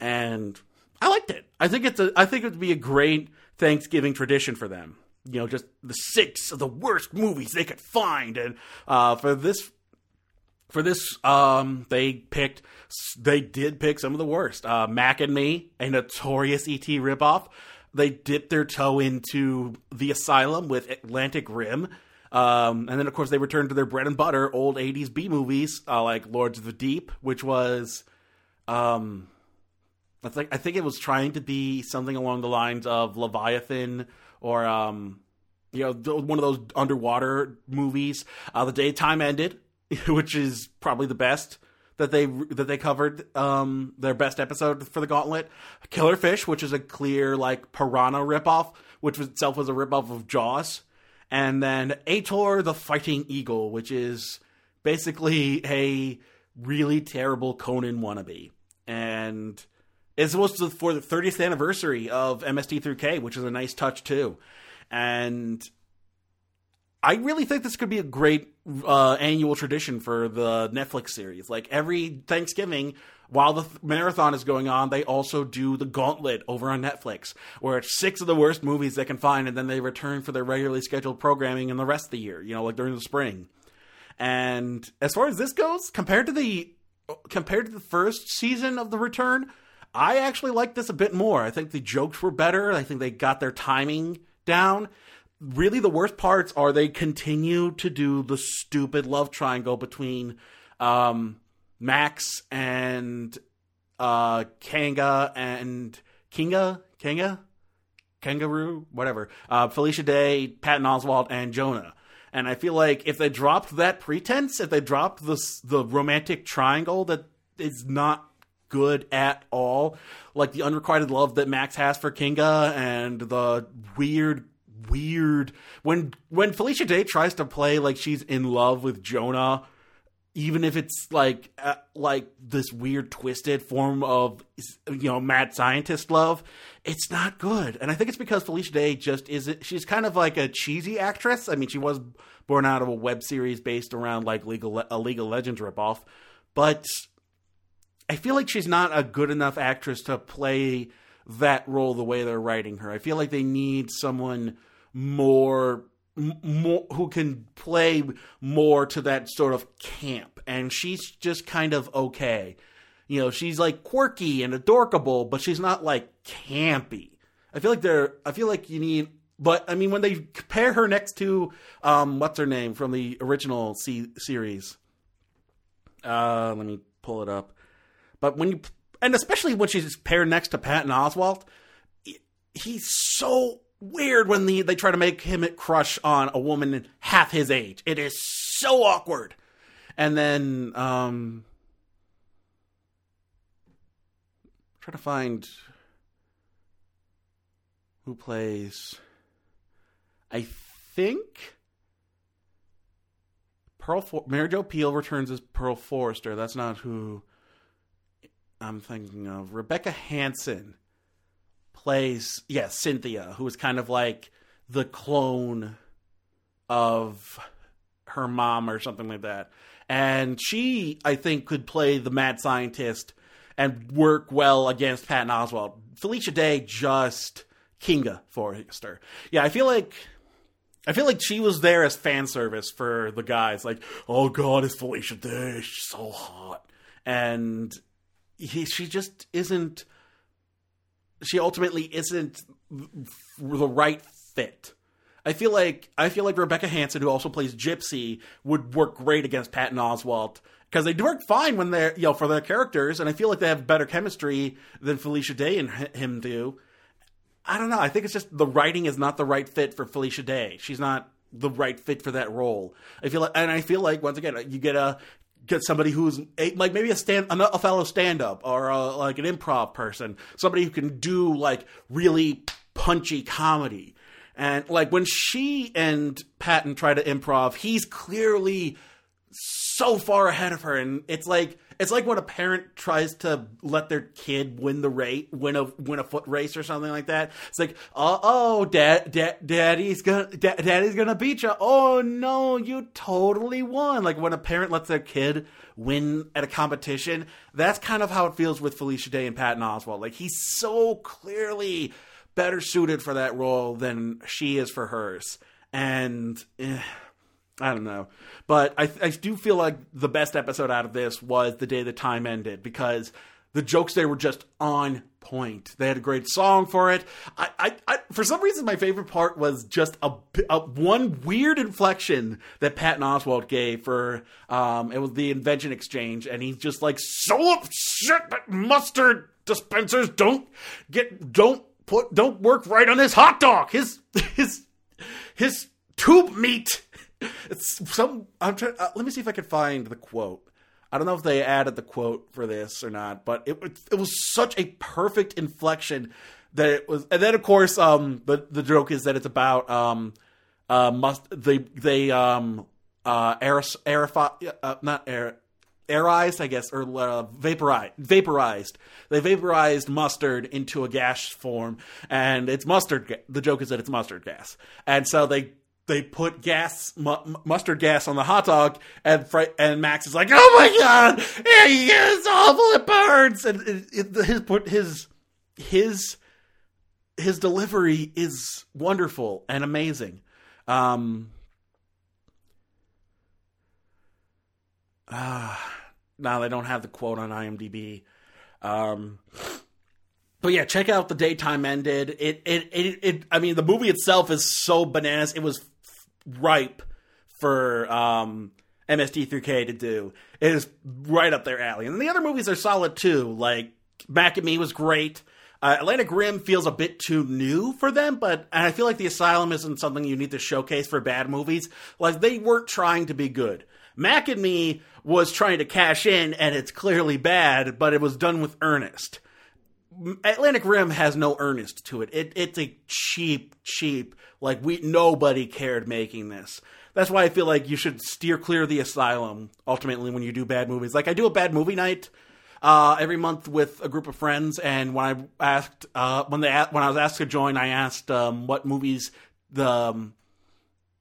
A: and I liked it. I think it's a, I think it would be a great Thanksgiving tradition for them. You know, just the six of the worst movies they could find, and uh, for this for this, um, they picked, they did pick some of the worst. Uh, Mac and Me, a notorious ET ripoff. They dipped their toe into The Asylum with Atlantic Rim. Um, and then, of course, they returned to their bread and butter, old 80s B movies, uh, like Lords of the Deep, which was, um, I think, I think it was trying to be something along the lines of Leviathan or, um, you know, one of those underwater movies. Uh, the Daytime Ended, which is probably the best that they that they covered um, their best episode for the Gauntlet. Killer Fish, which is a clear like piranha ripoff, which itself was a ripoff of Jaws, and then Ator the Fighting Eagle, which is basically a really terrible Conan wannabe, and it's supposed to for the 30th anniversary of MST3K, which is a nice touch too, and I really think this could be a great uh, annual tradition for the Netflix series. Like every Thanksgiving, while the th- marathon is going on, they also do the Gauntlet over on Netflix, where it's six of the worst movies they can find, and then they return for their regularly scheduled programming in the rest of the year. You know, like during the spring. And as far as this goes, compared to the compared to the first season of the return, I actually like this a bit more. I think the jokes were better. I think they got their timing down really the worst parts are they continue to do the stupid love triangle between um, Max and uh, Kanga and Kinga, Kanga, Kangaroo, whatever. Uh, Felicia Day, Patton Oswalt, and Jonah. And I feel like if they dropped that pretense, if they dropped the the romantic triangle that is not good at all, like the unrequited love that Max has for Kinga and the weird weird when when Felicia Day tries to play like she's in love with Jonah even if it's like uh, like this weird twisted form of you know mad scientist love it's not good. And i think it's because felicia day just isn't she's kind of like a cheesy actress. I mean she was born out of a web series based around like legal a league of legends ripoff but i feel like she's not a good enough actress to play that role the way they're writing her. I feel like they need someone more more who can play more to that sort of camp. And she's just kind of okay. You know she's like quirky and adorable but she's not like campy. I feel like they're i feel like you need but i mean when they compare her next to um what's her name from the original C- series. Uh let me pull it up but when you and especially when she's paired next to patton oswalt he's so weird when the, they try to make him crush on a woman half his age. It is so awkward. And then, um, try to find who plays. I think Pearl For- Mary Jo Pehl returns as Pearl Forrester. That's not who I'm thinking of. Rebecca Hanson plays yeah Cynthia, who is kind of like the clone of her mom or something like that. And she, I think, could play the mad scientist and work well against Patton Oswalt. Felicia Day just Kinga Forrester. Yeah, I feel like I feel like she was there as fan service for the guys. Like, oh god, it's Felicia Day. She's so hot, and he, she just isn't she ultimately isn't the right fit. I feel like I feel like Rebecca Hanson, who also plays Gypsy, would work great against Patton Oswalt because they work fine when they're you know for their characters, and I feel like they have better chemistry than Felicia Day and him do. I don't know. I think it's just the writing is not the right fit for Felicia Day. She's not the right fit for that role. I feel like, and I feel like once again, you get a get somebody who's a, like maybe a stand a fellow stand up or a, like an improv person, somebody who can do like really punchy comedy. And like when she and Patton try to improv, he's clearly so far ahead of her, and it's like it's like when a parent tries to let their kid win the race, win a win a foot race or something like that. It's like, oh, oh, dad, dad, daddy's gonna, da- daddy's gonna beat you. Oh no, you totally won. Like when a parent lets their kid win at a competition. That's kind of how it feels with Felicia Day and Patton Oswalt. Like he's so clearly better suited for that role than she is for hers, and. Eh, I don't know. But I, I do feel like the best episode out of this was the day the time ended because the jokes there were just on point. They had a great song for it. I, I, I for some reason, my favorite part was just a, a one weird inflection that Patton Oswalt gave for um, it was the invention exchange, and he's just like so upset that mustard dispensers don't get don't put don't work right on his hot dog. His his his tube meat it's some. I'm trying. Uh, let me see if I can find the quote. I don't know if they added the quote for this or not, but it it was such a perfect inflection that it was. And then of course, um, the the joke is that it's about um, uh, must they they um uh aeros, aerify, uh not air airized, I guess, or uh, vaporized. Vaporized. They vaporized mustard into a gas form, and it's mustard. Ga- the joke is that it's mustard gas, and so they they put gas mu- mustard gas on the hot dog and and Max is like oh my god it's awful it burns and it, it, his his his his delivery is wonderful and amazing um ah now they don't have the quote on IMDb um but yeah, check out the daytime ended. It, it it it I mean the movie itself is so bananas. It was ripe for um, MST3K to do. It is right up their alley. And the other movies are solid too. Like Back at Me was great. Uh, Atlantic Rim feels a bit too new for them, but I feel like The Asylum isn't something you need to showcase for bad movies. Like they weren't trying to be good. Mac and Me was trying to cash in, and it's clearly bad, but it was done with earnest. Atlantic Rim has no earnest to it. it. It's a cheap, cheap. Like we nobody cared making this. That's why I feel like you should steer clear of the asylum. Ultimately, when you do bad movies, like I do a bad movie night uh, every month with a group of friends, and when I asked uh, when they when I was asked to join, I asked um, what movies the um,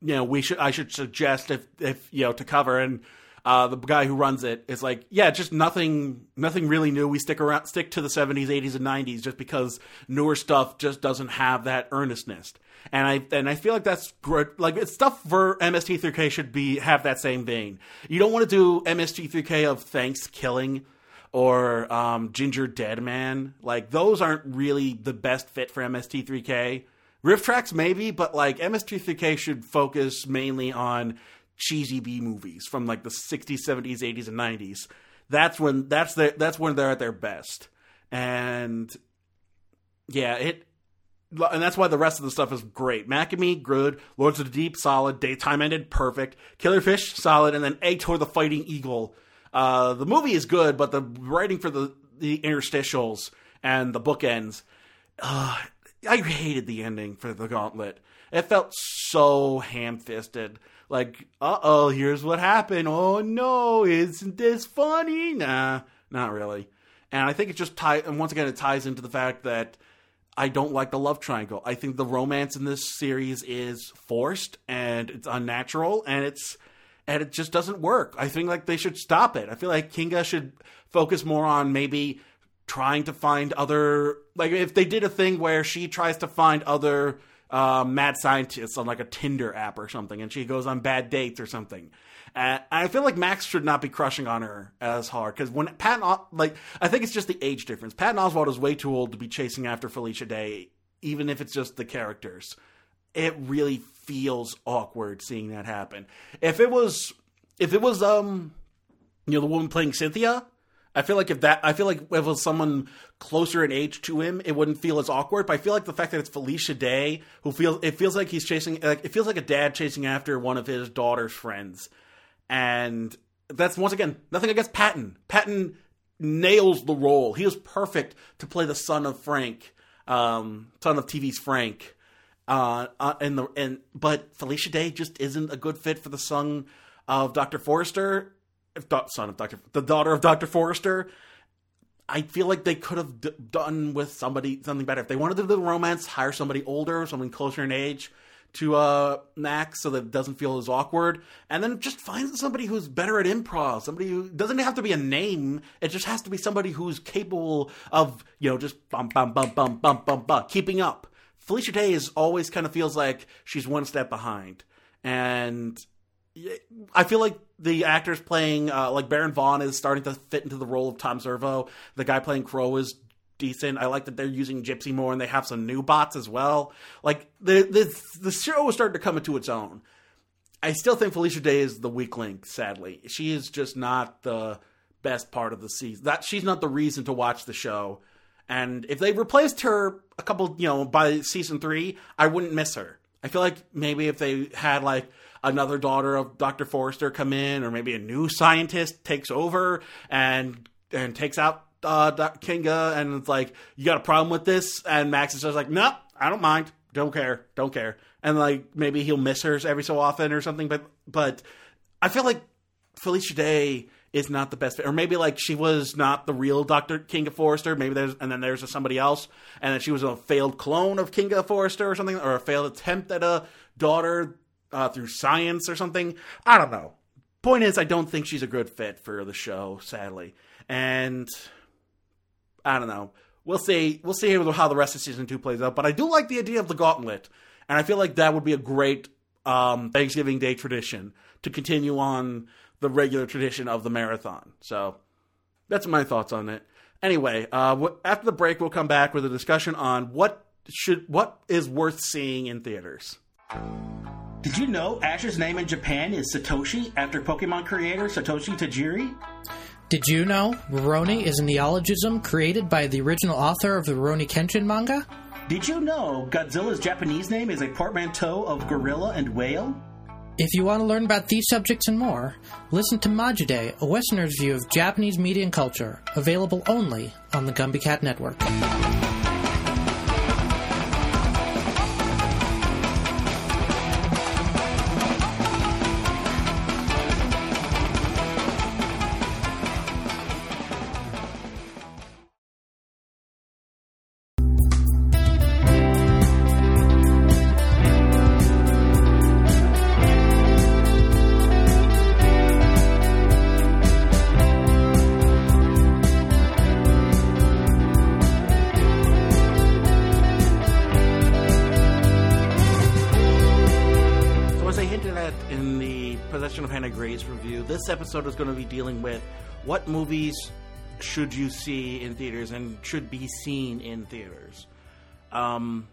A: you know we should I should suggest if if you know to cover and uh, the guy who runs it is like, yeah, just nothing, nothing really new. We stick around, stick to the '70s, '80s, and '90s, just because newer stuff just doesn't have that earnestness. And I and I feel like that's great. Like it's stuff for MST3K should be have that same vein. You don't want to do MST3K of Thanks Killing or um, Ginger Dead Man. Like those aren't really the best fit for MST3K. RiffTrax maybe, but like MST3K should focus mainly on cheesy B movies from like the 60s, 70s, 80s, and 90s. That's when that's the that's when they're at their best. And yeah, it and that's why the rest of the stuff is great. Me, good. Lords of the Deep, solid. Daytime Ended, perfect. Killer Fish, solid. And then Ator the Fighting Eagle. Uh, the movie is good, but the writing for the, the interstitials and the bookends, uh, I hated the ending for the Gauntlet. It felt so ham fisted. Like, uh oh, here's what happened. Oh no, isn't this funny? Nah, not really. And I think it just ties, and once again, it ties into the fact that I don't like the love triangle. I think the romance in this series is forced and it's unnatural and it's and it just doesn't work. I think like they should stop it. I feel like Kinga should focus more on maybe trying to find other like if they did a thing where she tries to find other uh, mad scientists on like a Tinder app or something, and she goes on bad dates or something. And I feel like Max should not be crushing on her as hard because when Patton, like, I think it's just the age difference. Patton Oswalt is way too old to be chasing after Felicia Day, even if it's just the characters. It really feels awkward seeing that happen. If it was, if it was, um, you know, the woman playing Cynthia, I feel like if that, I feel like if it was someone closer in age to him, it wouldn't feel as awkward. But I feel like the fact that it's Felicia Day, who feels, it feels like he's chasing, like it feels like a dad chasing after one of his daughter's friends, and that's once again nothing against Patton. Patton nails the role. He is perfect to play the son of Frank, um, son of TV's Frank. Uh, uh, and the and but Felicia Day just isn't a good fit for the son of Dr. Forrester son of Doctor, the daughter of Doctor Forrester. I feel like they could have d- done with somebody something better. If they wanted to do the romance, hire somebody older, someone closer in age to uh, Max, so that it doesn't feel as awkward. And then just find somebody who's better at improv. Somebody who doesn't have to be a name. It just has to be somebody who's capable of you know just bum bum bum bum bum bum bum keeping up. Felicia Day is always kind of feels like she's one step behind, and I feel like the actors playing uh, like Baron Vaughn is starting to fit into the role of Tom Servo. The guy playing Crow is decent. I like that they're using Gypsy more and they have some new bots as well. Like the the the show is starting to come into its own. I still think Felicia Day is the weak link. Sadly, she is just not the best part of the season. That she's not the reason to watch the show. And if they replaced her a couple, you know, by season three, I wouldn't miss her. I feel like maybe if they had like another daughter of Dr. Forrester come in, or maybe a new scientist takes over and and takes out uh. Kinga, and it's like, you got a problem with this? And Max is just like, no, I don't mind, don't care, don't care. And like maybe he'll miss her every so often or something, but but I feel like Felicia Day is not the best fit. Or maybe like she was not the real Dr. Kinga Forrester. Maybe there's and then there's somebody else, and then she was a failed clone of Kinga Forrester or something, or a failed attempt at a daughter uh, through science or something. I don't know. Point is, I don't think she's a good fit for the show, sadly, and I don't know. We'll see. We'll see how the rest of season two plays out. But I do like the idea of the gauntlet, and I feel like that would be a great um, Thanksgiving Day tradition to continue on the regular tradition of the marathon. So that's my thoughts on it. Anyway, uh, after the break, we'll come back with a discussion on what should what is worth seeing in theaters. Did you know Ash's name in Japan is Satoshi after Pokemon creator Satoshi Tajiri?
H: Did you know Rurouni is a neologism created by the original author of the Rurouni Kenshin manga?
A: Did you know Godzilla's Japanese name is a portmanteau of gorilla and whale?
H: If you want to learn about these subjects and more, listen to Majide, a Westerner's view of Japanese media and culture, available only on the Gumby Cat Network.
A: Episode is going to be dealing with what movies should you see in theaters and should be seen in theaters. Um,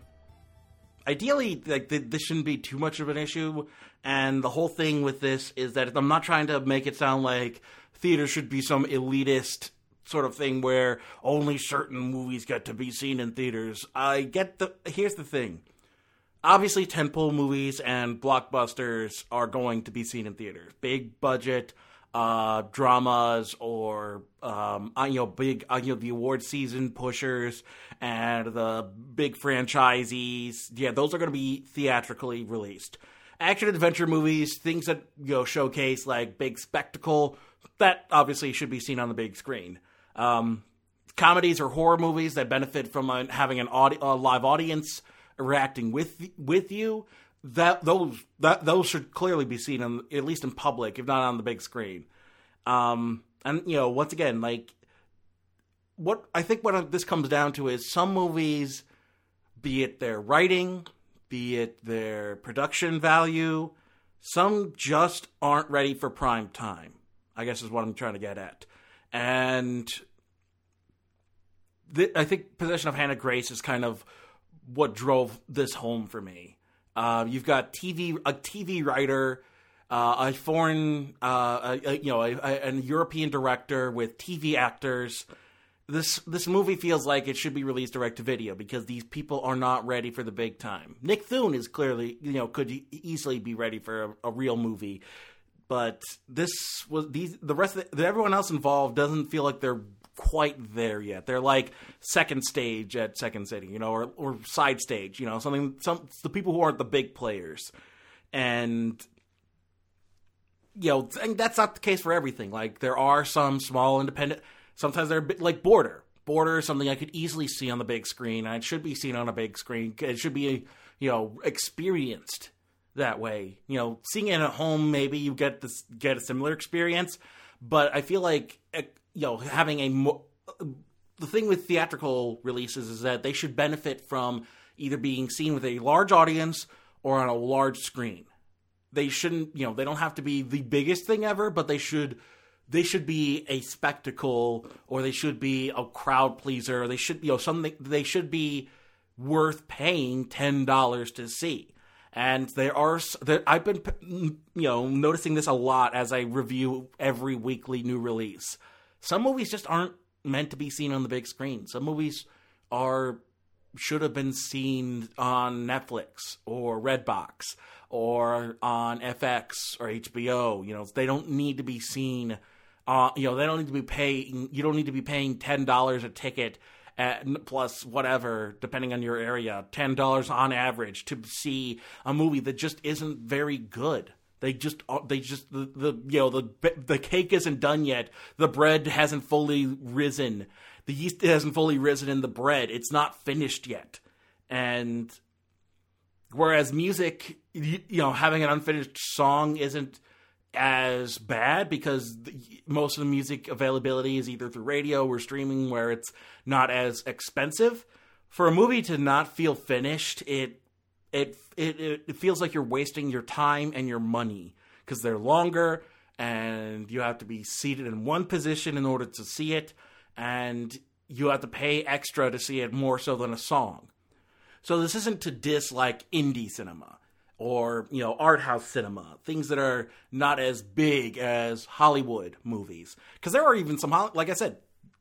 A: ideally, like th- this shouldn't be too much of an issue. And the whole thing with this is that I'm not trying to make it sound like theater should be some elitist sort of thing where only certain movies get to be seen in theaters. I get the. Here's the thing obviously tentpole movies and blockbusters are going to be seen in theaters. Big budget uh, dramas or um, uh, you know big uh, you know the award season pushers and the big franchisees. Yeah, those are going to be theatrically released. Action adventure movies, things that you know showcase like big spectacle, that obviously should be seen on the big screen. Um, comedies or horror movies that benefit from uh, having an audi- a live audience reacting with with you that those that those should clearly be seen in, at least in public if not on the big screen um and you know once again like what i think what this comes down to is some movies be it their writing be it their production value some just aren't ready for prime time i guess is what i'm trying to get at and th- i think possession of hannah grace is kind of what drove this home for me. Uh, you've got TV, a TV writer, uh, a foreign, uh, a, a, you know, a, an European director with TV actors. This this movie feels like it should be released direct to video because these people are not ready for the big time. Nick Thune is clearly, you know, could easily be ready for a real movie, but this was these the rest of the, everyone else involved doesn't feel like they're quite there yet. They're like second stage at Second City, you know, or or side stage, you know, something some the people who aren't the big players. And you know, that's not the case for everything. Like there are some small independent. Sometimes they're bit like Border. Border is something I could easily see on the big screen. It should be seen on a big screen. It should be, you know, experienced that way. You know, seeing it at home, maybe you get this get a similar experience. But I feel like, eh, you know, having a the thing with theatrical releases is that they should benefit from either being seen with a large audience or on a large screen. They shouldn't, you know, they don't have to be the biggest thing ever, but they should they should be a spectacle or they should be a crowd pleaser. They should, you know, something they should be worth paying $10 to see. And there are there, I've been you know noticing this a lot as I review every weekly new release. Some movies just aren't meant to be seen on the big screen. Some movies are should have been seen on Netflix or Redbox or on FX or HBO. You know, they don't need to be seen. Uh, you know, they don't need to be paying. You don't need to be paying ten dollars a ticket at, plus whatever, depending on your area, ten dollars on average to see a movie that just isn't very good. They just uh, they just the, the you know the the cake isn't done yet. The bread hasn't fully risen. The yeast hasn't fully risen in the bread. It's not finished yet. And whereas music, you, you know, having an unfinished song isn't as bad because the, most of the music availability is either through radio or streaming where it's not as expensive. For a movie to not feel finished, it it it, it feels like you're wasting your time and your money because they're longer and you have to be seated in one position in order to see it and you have to pay extra to see it more so than a song. So this isn't to dislike indie cinema or you know art house cinema, things that are not as big as Hollywood movies. Because there are even some, like I said,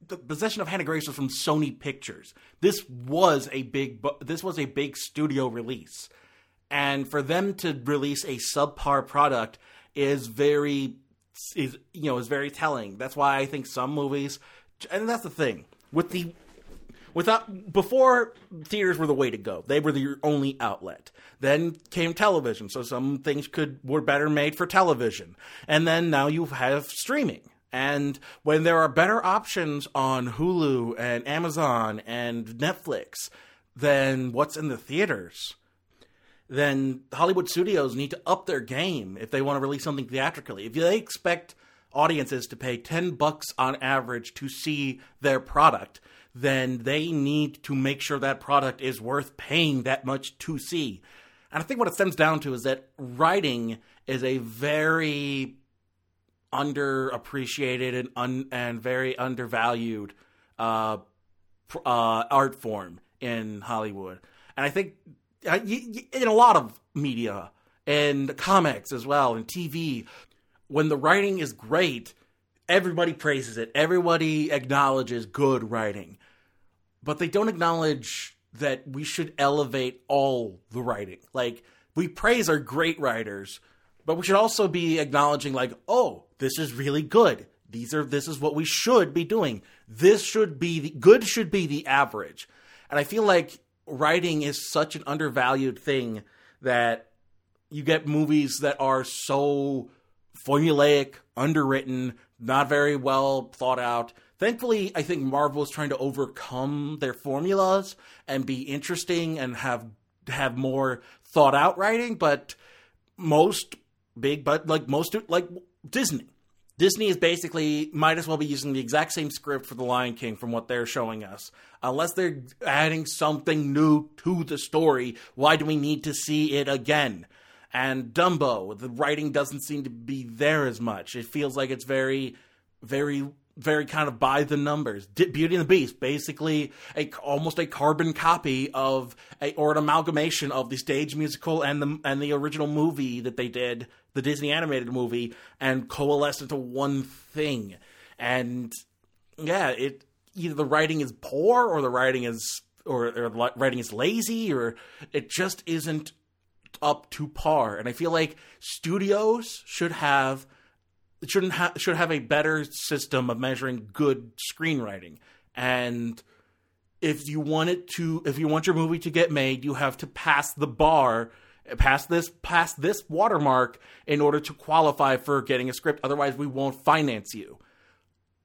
A: the possession of Hannah Grace was from Sony Pictures. This was a big, this was a big studio release, and for them to release a subpar product is very, is you know is very telling. That's why I think some movies, and that's the thing with the without before theaters were the way to go they were the only outlet then came television so some things could were better made for television and then now you have streaming and when there are better options on hulu and amazon and netflix than what's in the theaters then hollywood studios need to up their game if they want to release something theatrically if they expect audiences to pay 10 bucks on average to see their product then they need to make sure that product is worth paying that much to see. And I think what it stems down to is that writing is a very underappreciated and un- and very undervalued uh, uh, art form in Hollywood. And I think uh, in a lot of media and comics as well and TV, when the writing is great, everybody praises it. Everybody acknowledges good writing but they don't acknowledge that we should elevate all the writing. Like we praise our great writers, but we should also be acknowledging like, oh, this is really good. These are this is what we should be doing. This should be the good should be the average. And I feel like writing is such an undervalued thing that you get movies that are so formulaic, underwritten, not very well thought out Thankfully, I think Marvel is trying to overcome their formulas and be interesting and have have more thought out writing. But most big, but like most like Disney, Disney is basically might as well be using the exact same script for The Lion King from what they're showing us. Unless they're adding something new to the story, why do we need to see it again? And Dumbo, the writing doesn't seem to be there as much. It feels like it's very, very very kind of by the numbers. Beauty and the Beast, basically a almost a carbon copy of a or an amalgamation of the stage musical and the and the original movie that they did, the Disney animated movie, and coalesced into one thing. And yeah, it either the writing is poor or the writing is or, or the writing is lazy or it just isn't up to par. And I feel like studios should have shouldn't ha- should have a better system of measuring good screenwriting. And if you want it to, if you want your movie to get made, you have to pass the bar past this past this watermark in order to qualify for getting a script. Otherwise, we won't finance you.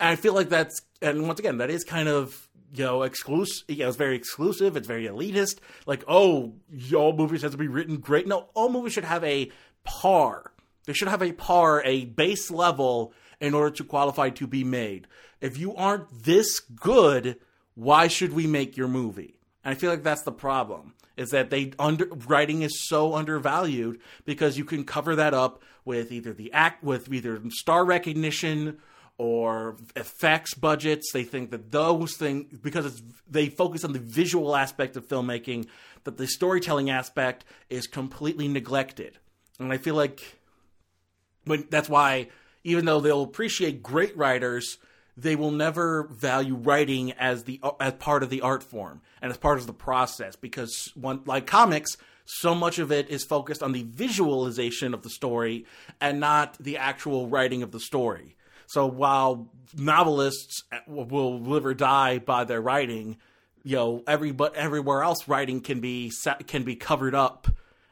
A: And I feel like that's and once again that is kind of you know exclusive. You know, it's very exclusive. It's very elitist. Like oh, all movies have to be written great. No, all movies should have a par. They should have a par, a base level in order to qualify to be made. If you aren't this good, why should we make your movie? And I feel like that's the problem is that they under writing is so undervalued because you can cover that up with either the act with either star recognition or effects budgets. They think that those things because it's they focus on the visual aspect of filmmaking, that the storytelling aspect is completely neglected. And I feel like when that's why even though they'll appreciate great writers, they will never value writing as the as part of the art form and as part of the process because one like comics so much of it is focused on the visualization of the story and not the actual writing of the story. So while novelists will live or die by their writing you know every but everywhere else writing can be can be covered up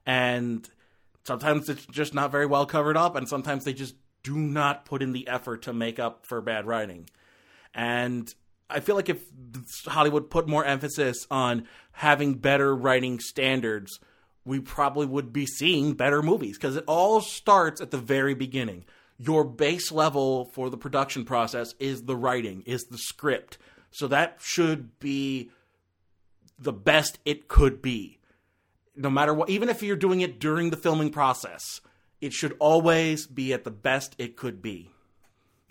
A: and sometimes it's just not very well covered up and sometimes they just do not put in the effort to make up for bad writing. And I feel like if Hollywood put more emphasis on having better writing standards, we probably would be seeing better movies because it all starts at the very beginning. Your base level for the production process is the writing, is the script. So that should be the best it could be. No matter what, even if you're doing it during the filming process, it should always be at the best it could be.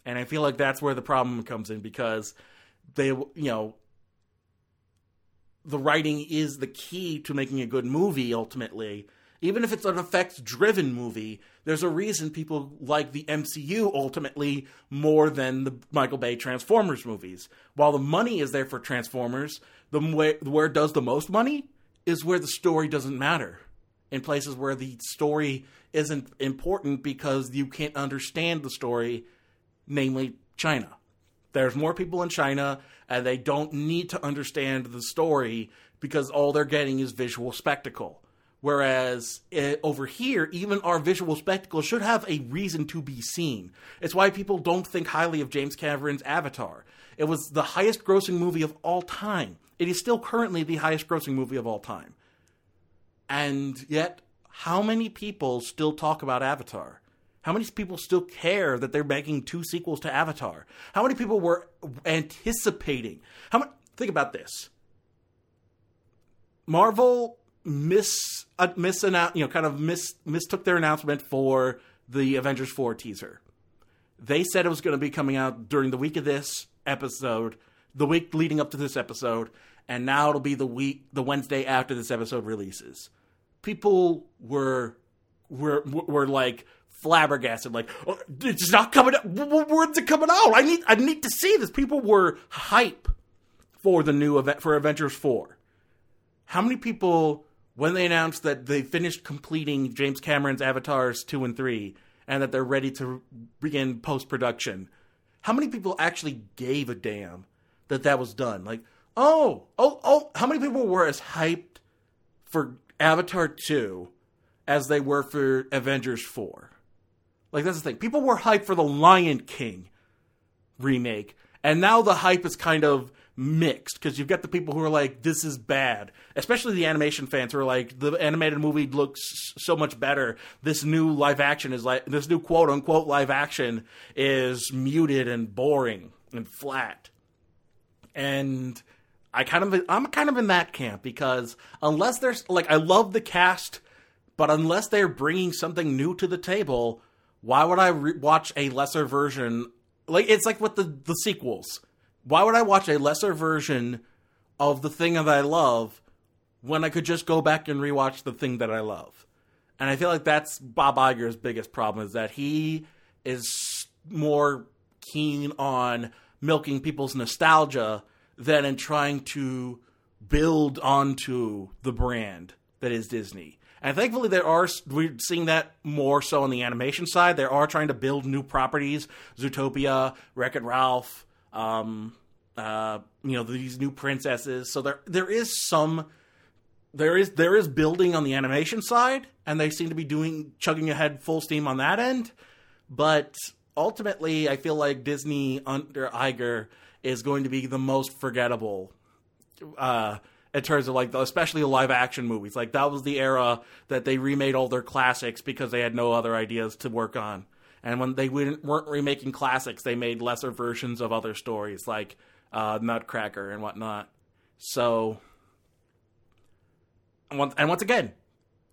A: And I feel like that's where the problem comes in because they, you know, the writing is the key to making a good movie ultimately. Even if it's an effects driven movie, there's a reason people like the MCU ultimately more than the Michael Bay Transformers movies. While the money is there for Transformers, the where, where does the most money is where the story doesn't matter. In places where the story isn't important because you can't understand the story, namely China. There's more people in China, and they don't need to understand the story because all they're getting is visual spectacle. Whereas it, eh, over here, even our visual spectacle should have a reason to be seen. It's why people don't think highly of James Cameron's Avatar. It was the highest grossing movie of all time. It is still currently the highest grossing movie of all time. And yet, how many people still talk about Avatar? How many people still care that they're making two sequels to Avatar? How many people were anticipating? How many, think about this. Marvel miss uh, miss you know kind of miss mistook their announcement for the Avengers 4 teaser. They said it was going to be coming out during the week of this episode, the week leading up to this episode, and now it'll be the week the Wednesday after this episode releases people were were were like flabbergasted, like oh, it's not coming out. When's it coming out? I need I need to see this. People were hype for the new event for Avengers Four. How many people when they announced that they finished completing James Cameron's Avatars two and three and that they're ready to begin post production? How many people actually gave a damn that that was done? Like, oh, oh, oh! How many people were as hyped for Avatar 2 as they were for Avengers 4. Like, that's the thing. People were hyped for the Lion King remake, and now the hype is kind of mixed because you've got the people who are like, this is bad. Especially the animation fans who are like, the animated movie looks so much better. This new live action is like, this new quote unquote live action is muted and boring and flat. And I kind of I'm kind of in that camp because unless there's like I love the cast, but unless they're bringing something new to the table, why would I re- watch a lesser version? Like it's like with the the sequels. Why would I watch a lesser version of the thing that I love when I could just go back and rewatch the thing that I love? And I feel like that's Bob Iger's biggest problem is that he is more keen on milking people's nostalgia than in trying to build onto the brand that is Disney. And thankfully, there are we're seeing that more so on the animation side. They are trying to build new properties: Zootopia, Wreck It Ralph, um, uh, you know, these new princesses. So there there is some there is there is building on the animation side, and they seem to be doing chugging ahead full steam on that end. But ultimately, I feel like Disney under Iger is going to be the most forgettable uh, in terms of like the, especially live action movies. Like that was the era that they remade all their classics because they had no other ideas to work on. And when they weren't remaking classics, they made lesser versions of other stories like uh, Nutcracker and whatnot. So, and once again,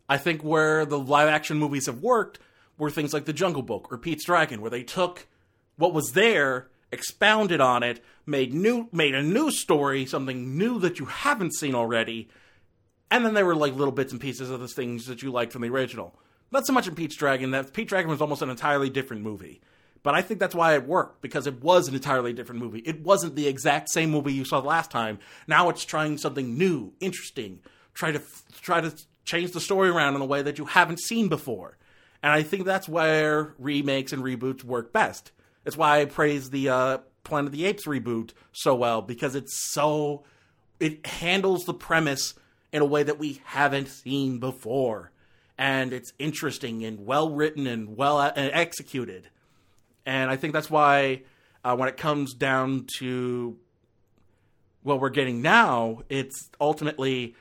A: I think where the live action movies have worked were things like The Jungle Book or Pete's Dragon, where they took what was there, expounded on it, made new made a new story, something new that you haven't seen already, and then there were like little bits and pieces of the things that you liked from the original. Not so much in Pete's Dragon. That Pete's Dragon was almost an entirely different movie. But I think that's why it worked because it was an entirely different movie. It wasn't the exact same movie you saw last time. Now it's trying something new, interesting. Try to try to change the story around in a way that you haven't seen before. And I think that's where remakes and reboots work best. That's why I praise the uh, Planet of the Apes reboot so well because it's so it handles the premise in a way that we haven't seen before, and it's interesting and well written and well uh, executed. And I think that's why uh, when it comes down to what we're getting now, it's ultimately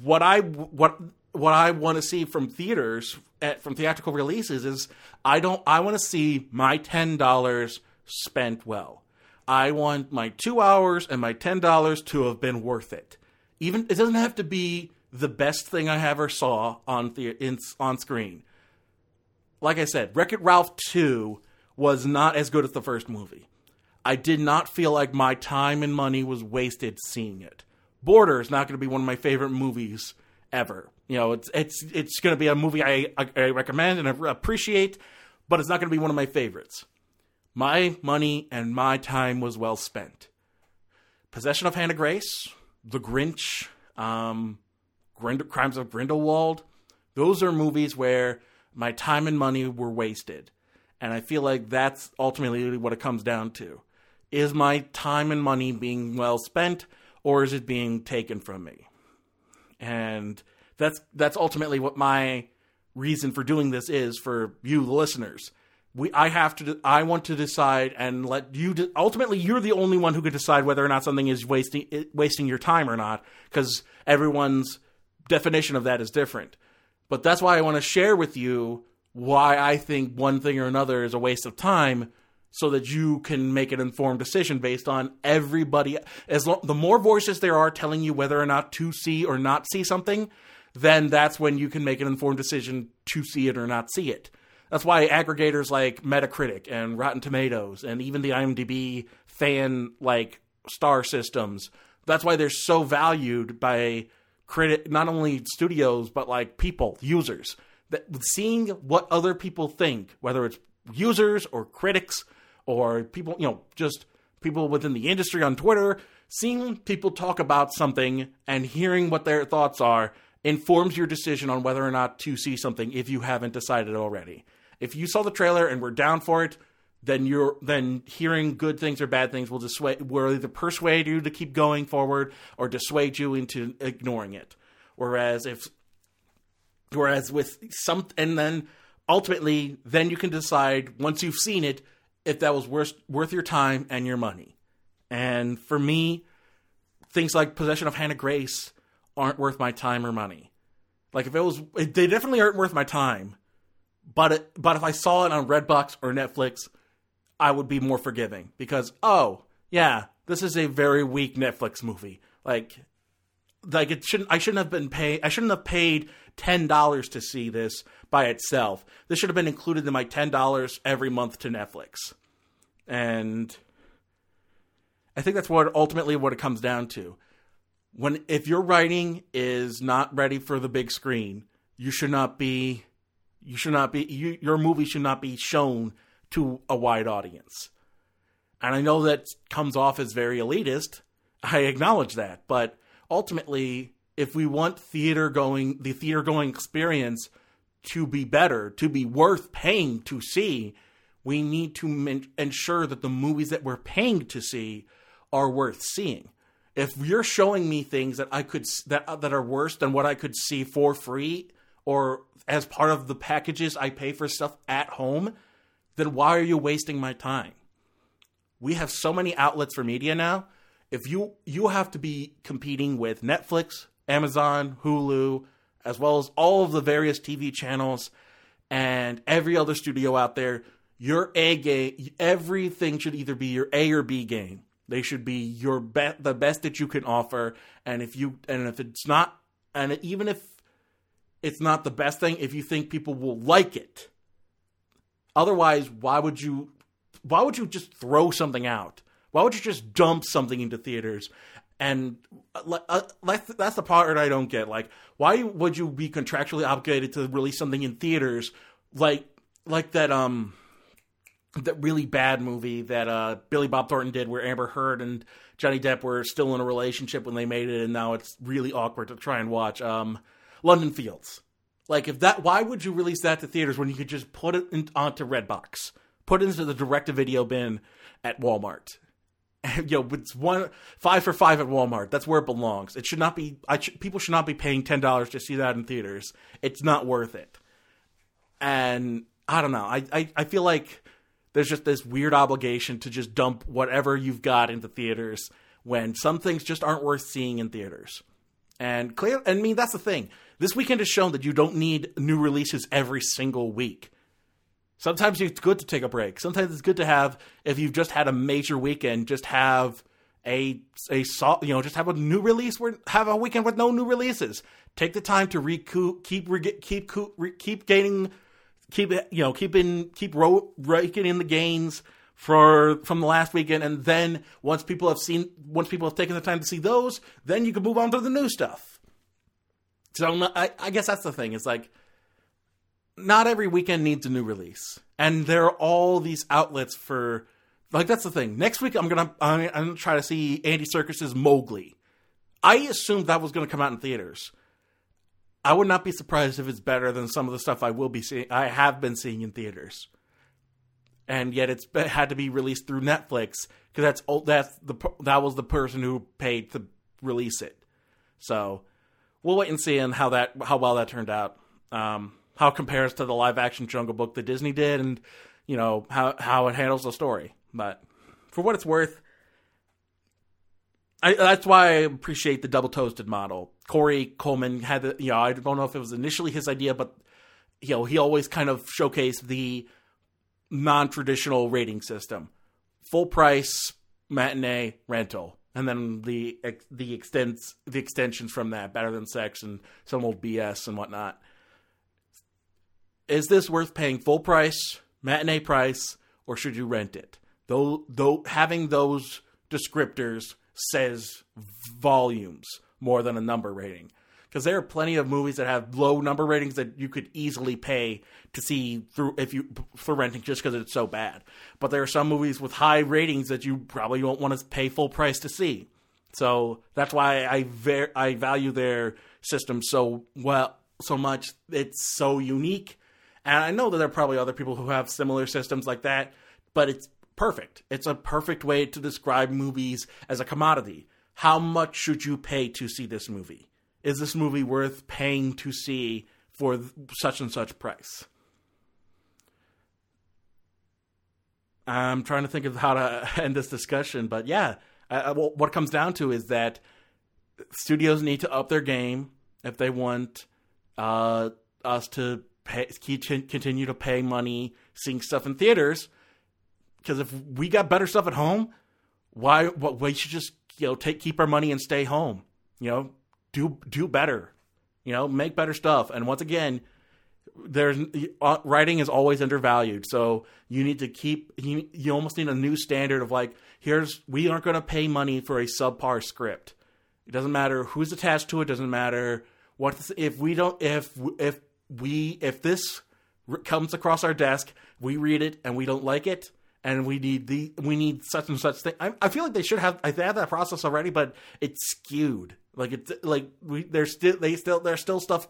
A: what I what what I want to see from theaters at, from theatrical releases is I don't I want to see my ten dollars spent well. I want my two hours and my ten dollars to have been worth it. Even it doesn't have to be the best thing I ever saw on the in, on screen. Like I said, Wreck It Ralph two was not as good as the first movie. I did not feel like my time and money was wasted seeing it. Border is not going to be one of my favorite movies ever. You know, it's it's it's going to be a movie I, I, recommend and I appreciate, but it's not going to be one of my favorites. My money and my time was well spent. Possession of Hannah Grace, The Grinch, um, Grind- Crimes of Grindelwald. Those are movies where my time and money were wasted. And I feel like that's ultimately what it comes down to. Is my time and money being well spent or is it being taken from me? And that's that's ultimately what my reason for doing this is for you the listeners. We I have to I want to decide and let you de- ultimately you're the only one who can decide whether or not something is wasting wasting your time or not because everyone's definition of that is different. But that's why I want to share with you why I think one thing or another is a waste of time so that you can make an informed decision based on everybody as lo- the more voices there are telling you whether or not to see or not see something then that's when you can make an informed decision to see it or not see it. That's why aggregators like metacritic and rotten tomatoes and even the imdb fan like star systems that's why they're so valued by critic not only studios but like people users. That seeing what other people think, whether it's users or critics or people, you know, just people within the industry on Twitter, seeing people talk about something and hearing what their thoughts are informs your decision on whether or not to see something if you haven't decided already. If you saw the trailer and were down for it, then you're then hearing good things or bad things will dissuade will either persuade you to keep going forward or dissuade you into ignoring it. Whereas if Whereas with some, and then ultimately, then you can decide once you've seen it if that was worth worth your time and your money. And for me, things like Possession of Hannah Grace aren't worth my time or money. Like if it was, they definitely aren't worth my time. But it, but if I saw it on Redbox or Netflix, I would be more forgiving because oh yeah, this is a very weak Netflix movie. Like like it shouldn't I shouldn't have been paid I shouldn't have paid ten dollars to see this by itself. This should have been included in my ten dollars every month to Netflix. And I think that's what ultimately what it comes down to. When if your writing is not ready for the big screen, you should not be you should not be you, your movie should not be shown to a wide audience. And I know that comes off as very elitist. I acknowledge that, but ultimately if we want theater going the theater going experience to be better, to be worth paying to see, we need to ensure that the movies that we're paying to see are worth seeing. If you're showing me things that I could that uh, that are worse than what I could see for free or as part of the packages I pay for stuff at home, then why are you wasting my time? We have so many outlets for media now. If you you have to be competing with Netflix, Amazon, Hulu, as well as all of the various TV channels and every other studio out there, your A game, everything should either be your A or B game. They should be your be- the best that you can offer. And if you and if it's not, and even if it's not the best thing, if you think people will like it, otherwise, why would you? Why would you just throw something out? Why would you just dump something into theaters? And uh, uh, that's that's the part I don't get. Like, why would you be contractually obligated to release something in theaters, like like that um that really bad movie that uh Billy Bob Thornton did, where Amber Heard and Johnny Depp were still in a relationship when they made it, and now it's really awkward to try and watch. Um, London Fields. Like, if that, why would you release that to theaters when you could just put it in, onto Redbox, put it into the direct-to-video bin at Walmart? And, you know, it's one five for five at Walmart. That's where it belongs. It should not be. I sh- people should not be paying ten dollars to see that in theaters. It's not worth it. And I don't know. I, I I feel like there's just this weird obligation to just dump whatever you've got into theaters when some things just aren't worth seeing in theaters. And clear, I mean that's the thing. This weekend has shown that you don't need new releases every single week. Sometimes it's good to take a break. Sometimes it's good to have, if you've just had a major weekend, just have a a you know just have a new release. Where have a weekend with no new releases. Take the time to recoup, keep keep keep gaining, keep you know keeping keep ro- raking in the gains for from the last weekend, and then once people have seen, once people have taken the time to see those, then you can move on to the new stuff. So I, I guess that's the thing. It's like not every weekend needs a new release, and there are all these outlets for. Like that's the thing. Next week I'm gonna I'm, I'm gonna try to see Andy Serkis's Mowgli. I assumed that was gonna come out in theaters. I would not be surprised if it's better than some of the stuff I will be seeing. I have been seeing in theaters, and yet it's be- had to be released through Netflix because that's oh, that's the that was the person who paid to release it. So we'll wait and see and how that how well that turned out. Um, how it compares to the live action Jungle Book that Disney did, and you know how how it handles the story. But for what it's worth, I, that's why I appreciate the double toasted model. Korey Coleman had you know, I don't know if it was initially his idea, but you know, he always kind of showcased the non traditional rating system: full price, matinee, rental, and then the the extents the extensions from that, better than sex and some old BS and whatnot. Is this worth paying full price, matinee price, or should you rent it? Though, though having those descriptors says volumes more than a number rating. Because there are plenty of movies that have low number ratings that you could easily pay to see through if you for renting just because it's so bad. But there are some movies with high ratings that you probably won't want to pay full price to see. So that's why I ver- I value their system so well so much. It's so unique, and I know that there are probably other people who have similar systems like that, but it's perfect. It's a perfect way to describe movies as a commodity. How much should you pay to see this movie? Is this movie worth paying to see for such and such price? I'm trying to think of how to end this discussion, but yeah, well, what comes down to is that studios need to up their game if they want uh, us to pay, continue to pay money seeing stuff in theaters. Because if we got better stuff at home, why? What we should just you know take keep our money and stay home. You know, do do better. You know, make better stuff. And once again, there's uh, writing is always undervalued. So you need to keep. You, you almost need a new standard of like, here's we aren't going to pay money for a subpar script. It doesn't matter who's attached to it. Doesn't matter what if we don't if if we if this comes across our desk, we read it and we don't like it and we need the we need such and such thing. I, I feel like they should have I they have that process already, but it's skewed. Like it's like we there's still they still there's still stuff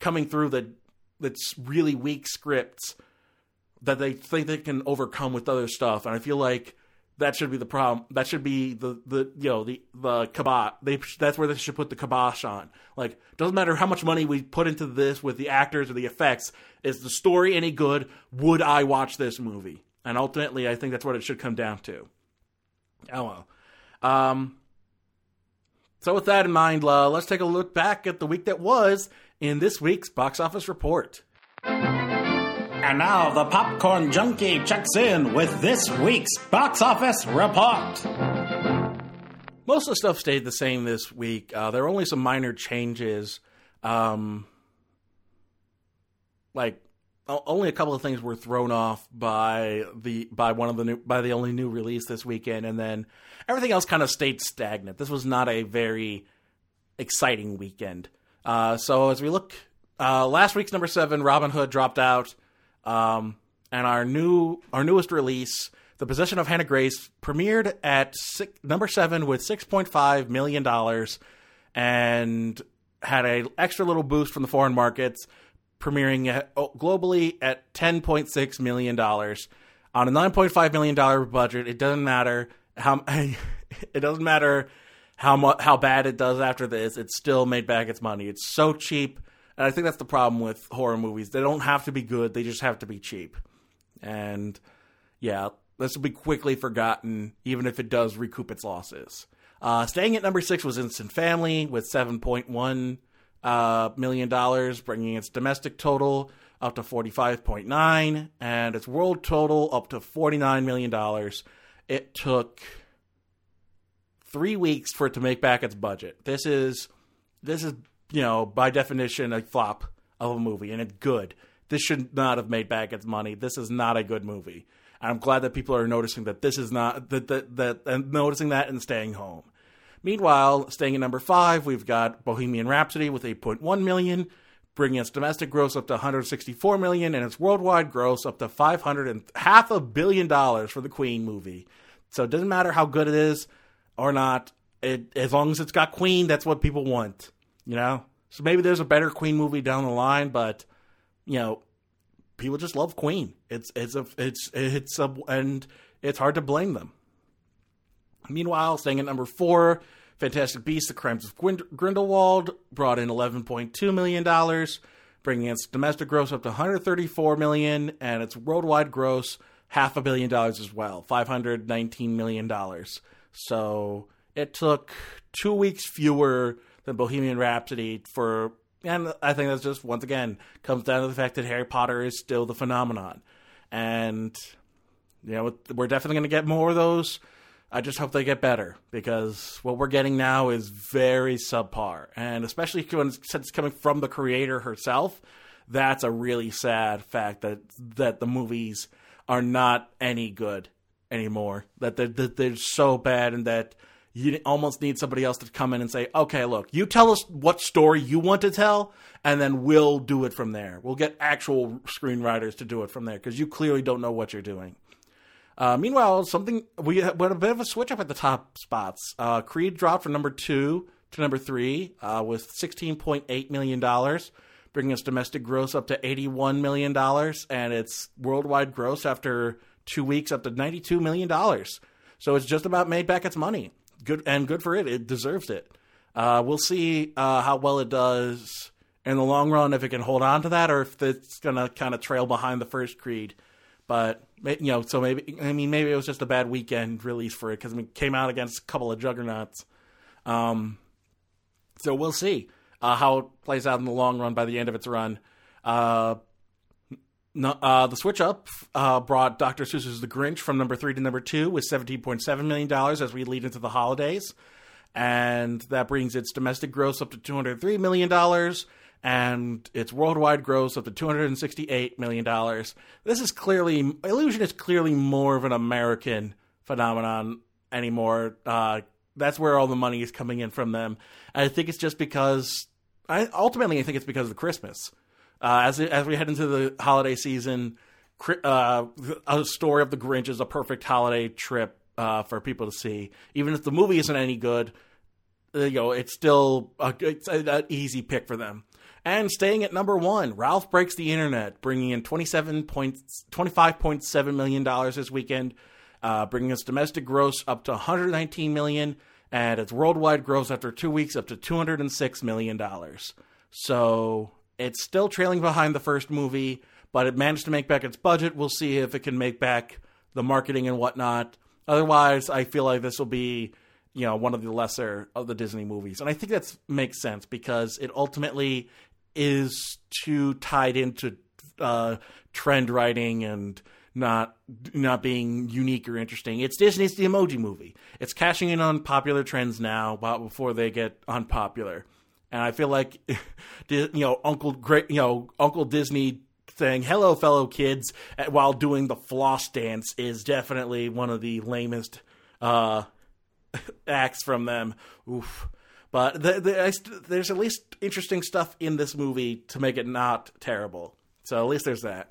A: coming through that that's really weak scripts that they think they can overcome with other stuff, and I feel like that should be the problem. That should be the the you know the the kibosh. They that's where they should put the kibosh on. Like doesn't matter how much money we put into this with the actors or the effects. Is the story any good? Would I watch this movie? And ultimately, I think that's what it should come down to. Oh well. Um, so with that in mind, uh, let's take a look back at the week that was in this week's box office report.
I: And now the popcorn junkie checks in with this week's box office report.
A: Most of the stuff stayed the same this week. Uh, there were only some minor changes. Um, like only a couple of things were thrown off by the by one of the new by the only new release this weekend, and then everything else kind of stayed stagnant. This was not a very exciting weekend. Uh, so as we look, uh, last week's number seven, Robin Hood dropped out, um, and our new our newest release, The Possession of Hannah Grace, premiered at six, number seven with six point five million dollars, and had a extra little boost from the foreign markets, premiering at, oh, globally at ten point six million dollars on a nine point five million dollar budget. It doesn't matter how it doesn't matter how mu- how bad it does after this. It still made back its money. It's so cheap, and I think that's the problem with horror movies. They don't have to be good; they just have to be cheap. And yeah, this will be quickly forgotten, even if it does recoup its losses. Uh, staying at number six was Instant Family with seven point one uh, Uh, million dollars, bringing its domestic total up to forty five point nine, and its world total up to forty nine million dollars. It took three weeks for it to make back its budget. This is this is you know by definition a flop of a movie, and it's good. This should not have made back its money. This is not a good movie. I'm glad that people are noticing that this is not that that that and noticing that and staying home. Meanwhile, staying at number five, we've got Bohemian Rhapsody with 8.1 million, bringing its domestic gross up to 164 million, and its worldwide gross up to 500 and half a billion dollars for the Queen movie. So it doesn't matter how good it is or not. It as long as it's got Queen, that's what people want. You know. So maybe there's a better Queen movie down the line, but you know, people just love Queen. It's it's a it's it's a and it's hard to blame them. Meanwhile, staying at number four, Fantastic Beasts: The Crimes of Grind- Grindelwald brought in 11.2 million dollars, bringing its domestic gross up to 134 million, and its worldwide gross half a billion dollars as well, 519 million dollars. So it took two weeks fewer than Bohemian Rhapsody for, and I think that's just once again comes down to the fact that Harry Potter is still the phenomenon, and you know we're definitely going to get more of those. I just hope they get better because what we're getting now is very subpar, and especially when it's, it's coming from the creator herself, that's a really sad fact that that the movies are not any good anymore. That they're, that they're so bad, and that you almost need somebody else to come in and say, "Okay, look, you tell us what story you want to tell, and then we'll do it from there. We'll get actual screenwriters to do it from there because you clearly don't know what you're doing." Uh, meanwhile, something we had a bit of a switch up at the top spots. Uh, Creed dropped from number two to number three uh, with sixteen point eight million dollars, bringing its domestic gross up to eighty one million dollars, and its worldwide gross after two weeks up to ninety two million dollars. So it's just about made back its money. Good and good for it. It deserves it. Uh, we'll see uh, how well it does in the long run if it can hold on to that, or if it's gonna kind of trail behind the first Creed. But you know, so maybe I mean maybe it was just a bad weekend release for it because it came out against a couple of juggernauts. Um, so we'll see uh, how it plays out in the long run by the end of its run. Uh, no, uh, the switch up uh, brought Dr. Seuss's The Grinch from number three to number two with seventeen point seven million dollars as we lead into the holidays, and that brings its domestic gross up to two hundred three million dollars and its worldwide gross up to $268 million. This is clearly, Illusion is clearly more of an American phenomenon anymore. Uh, that's where all the money is coming in from them. And I think it's just because, I, ultimately, I think it's because of Christmas. Uh, as, as we head into the holiday season, uh, a story of the Grinch is a perfect holiday trip uh, for people to see. Even if the movie isn't any good, you know, it's still a, it's an easy pick for them. And staying at number one, Ralph Breaks the Internet, bringing in $27 $25.7 million this weekend. uh, bringing its domestic gross up to 119 million, and its worldwide gross after two weeks up to 206 million dollars. So it's still trailing behind the first movie, but it managed to make back its budget. We'll see if it can make back the marketing and whatnot. Otherwise, I feel like this will be, you know, one of the lesser of the Disney movies, and I think that makes sense because it ultimately is too tied into uh, trend writing and not not being unique or interesting. It's Disney's the Emoji Movie. It's cashing in on popular trends now, but before they get unpopular. And I feel like, you know, Uncle Great, you know, Uncle Disney saying "Hello, fellow kids" while doing the floss dance is definitely one of the lamest uh, acts from them. Oof. But the, the, there's at least interesting stuff in this movie to make it not terrible. So at least there's that.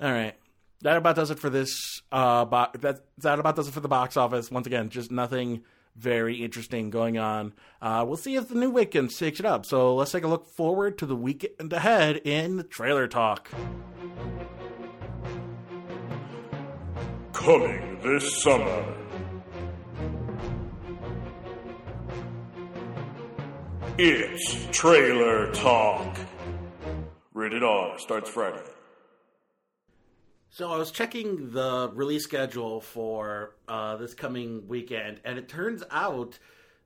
A: All right. That about does it for this. Uh, bo- that that about does it for the box office. Once again, just nothing very interesting going on. Uh, we'll see if the new weekend shakes it up. So let's take a look forward to the weekend ahead in the trailer talk.
G: Coming this summer. It's Trailer Talk. Rated R starts Friday.
A: So I was checking the release schedule for uh, this coming weekend, and it turns out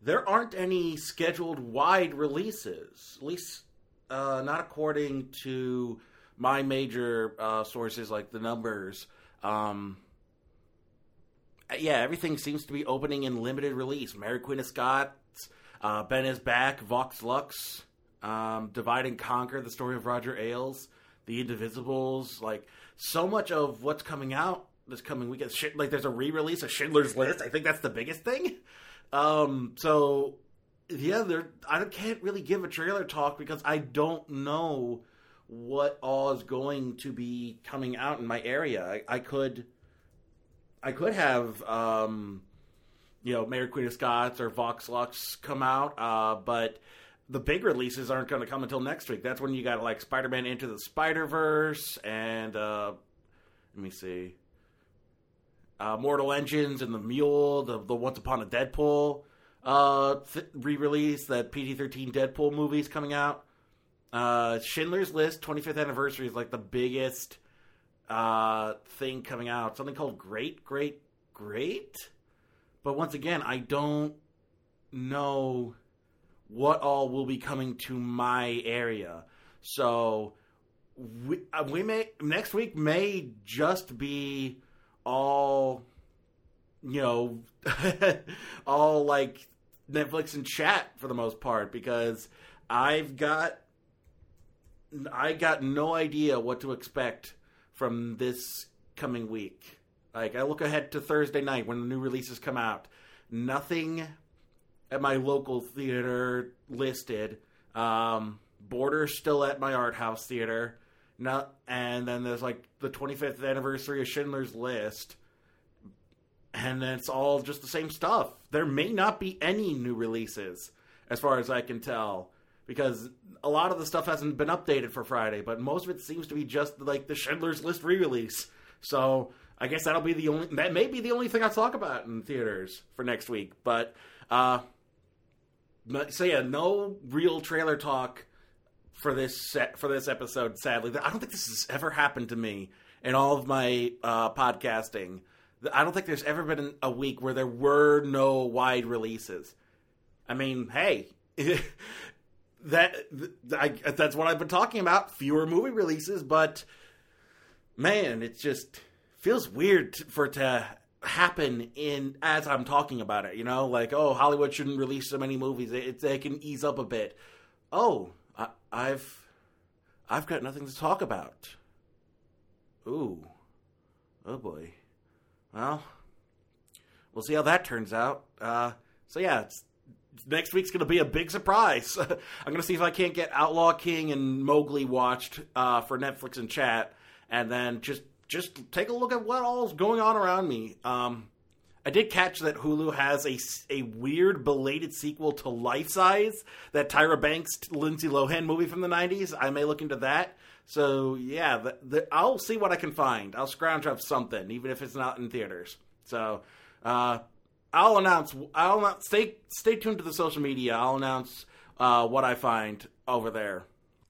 A: there aren't any scheduled wide releases. At least, uh, not according to my major uh, sources like the numbers. Um, yeah, everything seems to be opening in limited release. Mary Queen of Scots, uh, Ben is Back, Vox Lux, um, Divide and Conquer, the story of Roger Ailes, The Indivisibles, like so much of what's coming out this coming weekend. Shit, like there's a re-release of Schindler's List. I think that's the biggest thing. Um, so yeah, there. I can't really give a trailer talk because I don't know what all is going to be coming out in my area. I, I could, I could have, um, you know, Mary Queen of Scots or Vox Lux come out, uh, but the big releases aren't going to come until next week. That's when you got like Spider Man Into the Spider Verse and uh, let me see, uh, Mortal Engines and the Mule, the the Once Upon a Deadpool uh, th- re release. That PG thirteen Deadpool movie is coming out. Uh, Schindler's List 25th anniversary is like the biggest uh, thing coming out. Something called Great Great Great, but once again, I don't know what all will be coming to my area. So we, uh, we may next week may just be all you know all like Netflix and chat for the most part because I've got I got no idea what to expect from this coming week. Like I look ahead to Thursday night when the new releases come out. Nothing at my local theater listed. Um, Border still at my art house theater. Not, and then there's like the 25th anniversary of Schindler's List, and it's all just the same stuff. There may not be any new releases, as far as I can tell, because a lot of the stuff hasn't been updated for Friday. But most of it seems to be just like the Schindler's List re-release. So I guess that'll be the only that may be the only thing I talk about in theaters for next week. But uh, so yeah, no real trailer talk for this set for this episode. Sadly, I don't think this has ever happened to me in all of my uh, podcasting. I don't think there's ever been a week where there were no wide releases. I mean, hey, that I, that's what I've been talking about. Fewer movie releases, but man, it's just feels weird for it to happen in as I'm talking about it. You know, like oh, Hollywood shouldn't release so many movies. It, they can ease up a bit. Oh, I, I've I've got nothing to talk about. Ooh, oh boy. Well, we'll see how that turns out. Uh, so yeah, next week's going to be a big surprise. I'm going to see if I can't get Outlaw King and Mowgli watched uh, for Netflix and chat, and then just just take a look at what all's going on around me. Um, I did catch that Hulu has a, a weird belated sequel to Life Size, that Tyra Banks, Lindsay Lohan movie from the 90s. I may look into that. So, yeah, the, the, I'll see what I can find. I'll scrounge up something, even if it's not in theaters. So uh, I'll announce. I'll not stay stay tuned to the social media. I'll announce uh, what I find over there.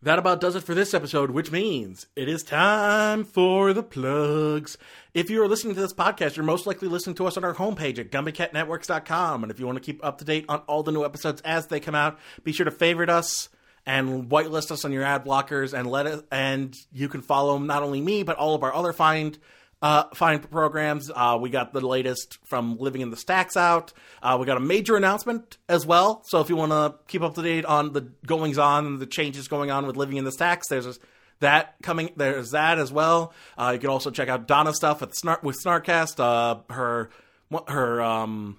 A: That about does it for this episode, which means it is time for the plugs. If you are listening to this podcast, you're most likely listening to us on our homepage at GumbyCatNetworks.com. And if you want to keep up to date on all the new episodes as they come out, be sure to favorite us and whitelist us on your ad blockers and let it and you can follow not only me but all of our other find uh, fine programs. Uh, we got the latest from Living in the Stacks out. Uh, we got a major announcement as well. So if you want to keep up to date on the goings on and the changes going on with Living in the Stacks, there's that coming. There's that as well. Uh, you can also check out Donna stuff at Snark with Snarkcast. Uh, her her um,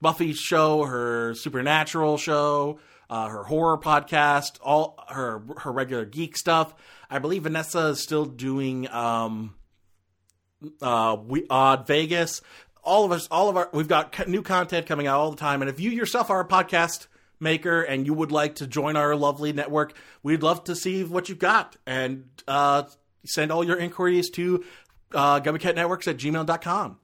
A: Buffy show, her Supernatural show. Uh, her horror podcast, all her her regular geek stuff. I believe Vanessa is still doing um, uh, we odd Vegas. All of us, all of our, we've got new content coming out all the time. And if you yourself are a podcast maker and you would like to join our lovely network, we'd love to see what you've got and uh, send all your inquiries to uh, GumbyCatNetworks at gmail.com.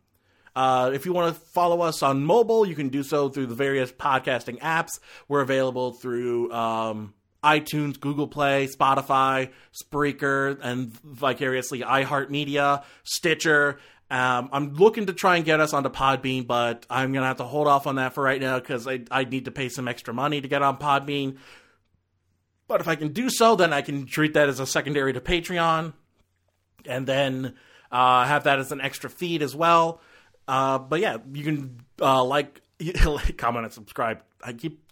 A: Uh, if you want to follow us on mobile, you can do so through the various podcasting apps. We're available through um, iTunes, Google Play, Spotify, Spreaker, and vicariously iHeartMedia, Stitcher. Um, I'm looking to try and get us onto Podbean, but I'm going to have to hold off on that for right now because I, I need to pay some extra money to get on Podbean. But if I can do so, then I can treat that as a secondary to Patreon and then uh, have that as an extra feed as well. Uh, but yeah, you can uh, like, like, comment, and subscribe. I keep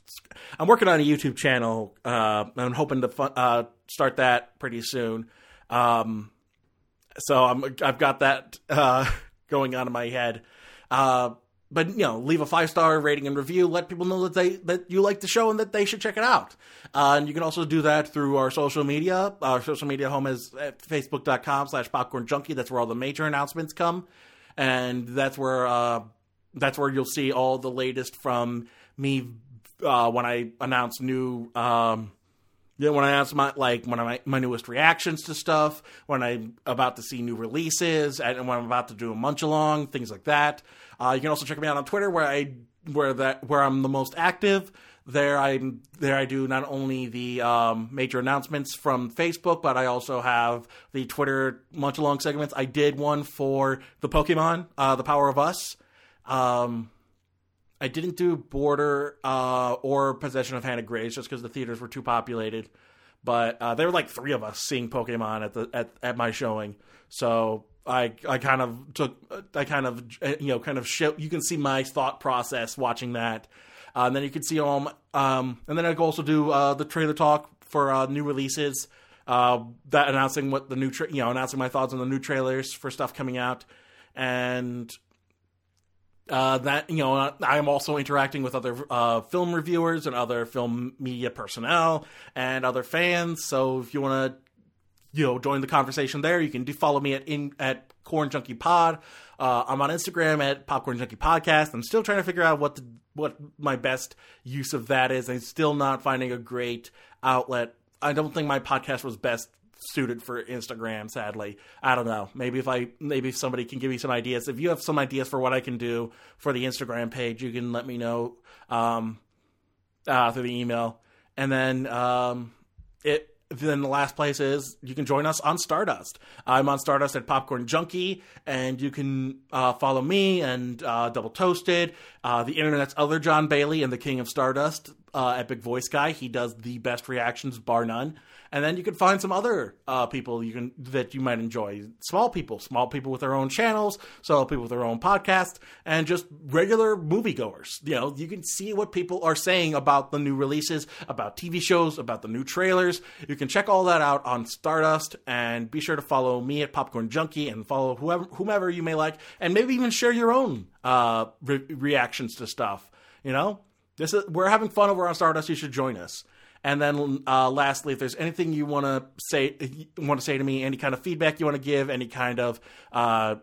A: I'm working on a YouTube channel. Uh, I'm hoping to uh, start that pretty soon. Um, so I'm I've got that uh, going on in my head. Uh, but you know, leave a five star rating and review. Let people know that they that you like the show and that they should check it out. Uh, and you can also do that through our social media. Our social media home is at facebook.com slash popcorn junkie. That's where all the major announcements come, and that's where uh, that's where you'll see all the latest from me uh, when I announce new. Um, when I announce my like when I my newest reactions to stuff, when I'm about to see new releases, and when I'm about to do a munch along, things like that. Uh, you can also check me out on Twitter where I where that where I'm the most active. There I there I do not only the um, major announcements from Facebook, but I also have the Twitter munch along segments. I did one for the Pokemon, uh, the Power of Us. Um, I didn't do Border uh, or Possession of Hannah Grace just because the theaters were too populated. But uh, there were like three of us seeing Pokemon at the at, at my showing, so I I kind of took I kind of you know kind of show you can see my thought process watching that, uh, and then you can see all my, um and then I could also do uh, the trailer talk for uh, new releases, uh, that announcing what the new tra- you know announcing my thoughts on the new trailers for stuff coming out, and uh, that you know i'm also interacting with other uh, film reviewers and other film media personnel and other fans. So if you want to you know join the conversation there you can do follow me at in at corn junkie pod. Uh, i'm on instagram at popcorn junkie podcast. I'm still trying to figure out what the, what my best use of that is. I'm still not finding a great outlet. I don't think my podcast was best suited for Instagram. Sadly, I don't know. Maybe if I maybe if somebody can give me some ideas. If you have some ideas for what I can do for the Instagram page, you can let me know um, uh, through the email. And then um, it then the last place is you can join us on Stardust. I'm on Stardust at Popcorn Junkie, and you can uh, follow me and uh, Double Toasted, uh, the internet's other John Bailey, and the King of Stardust, uh, Epic Voice Guy. He does the best reactions, bar none and then you can find some other uh, people you can that you might enjoy. Small people, small people with their own channels, small people with their own podcast, and just regular moviegoers. You know, you can see what people are saying about the new releases, about TV shows, about the new trailers. You can check all that out on Stardust, and be sure to follow me at Popcorn Junkie and follow whoever whomever you may like, and maybe even share your own uh, re- reactions to stuff. You know, this is we're having fun over on Stardust. You should join us. And then uh, lastly, if there's anything you want to say, want to say to me, any kind of feedback you want to give, any kind of uh,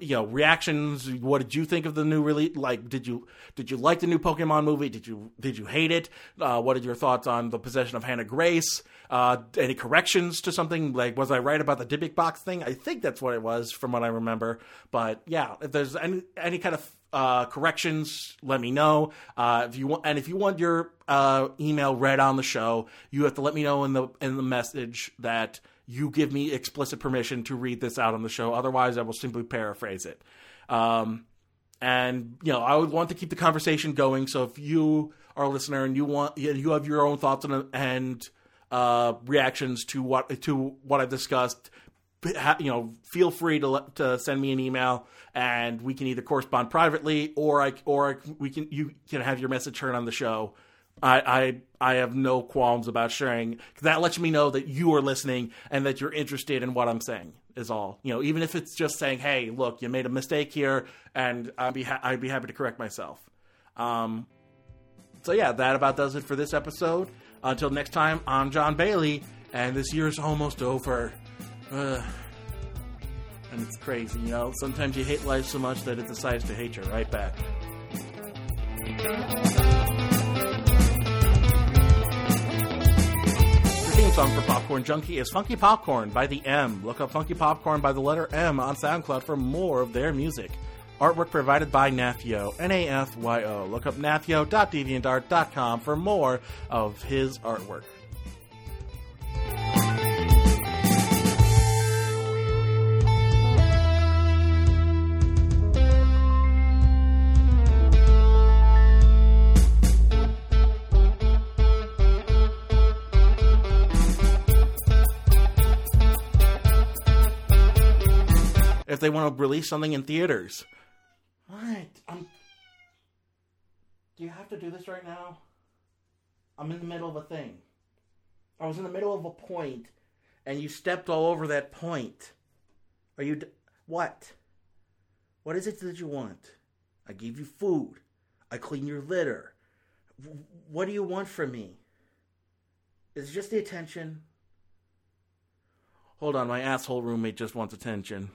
A: you know reactions. What did you think of the new release? Like, did you did you like the new Pokemon movie? Did you did you hate it? Uh, what are your thoughts on the possession of Hannah Grace? Uh, any corrections to something? Like, was I right about the Dybbuk box thing? I think that's what it was, from what I remember. But yeah, if there's any any kind of uh, corrections, let me know. Uh, if you want, and if you want your uh, email read on the show, you have to let me know in the in the message that you give me explicit permission to read this out on the show. Otherwise, I will simply paraphrase it. Um, and you know, I would want to keep the conversation going. So if you are a listener and you want, you have your own thoughts and, and uh, reactions to what to what I've discussed, you know, feel free to to send me an email, and we can either correspond privately, or I or we can you can have your message heard on the show. I, I I have no qualms about sharing. That lets me know that you are listening and that you're interested in what I'm saying. Is all you know. Even if it's just saying, "Hey, look, you made a mistake here," and I'd be ha- I'd be happy to correct myself. Um, so yeah, that about does it for this episode. Until next time, I'm John Bailey, and this year's almost over. Uh, and it's crazy, you know. Sometimes you hate life so much that it decides to hate you right back. The theme song for Popcorn Junkie is Funky Popcorn by the M. Look up Funky Popcorn by the letter M on SoundCloud for more of their music. Artwork provided by Nafyo, N-A-F-Y-O. Look up nafyo.deviantart.com for more of his artwork. They want to release something in theaters. What? I'm. Do you have to do this right now? I'm in the middle of a thing. I was in the middle of a point, and you stepped all over that point. Are you. D- what? What is it that you want? I gave you food. I clean your litter. W- what do you want from me? Is it just the attention? Hold on, my asshole roommate just wants attention.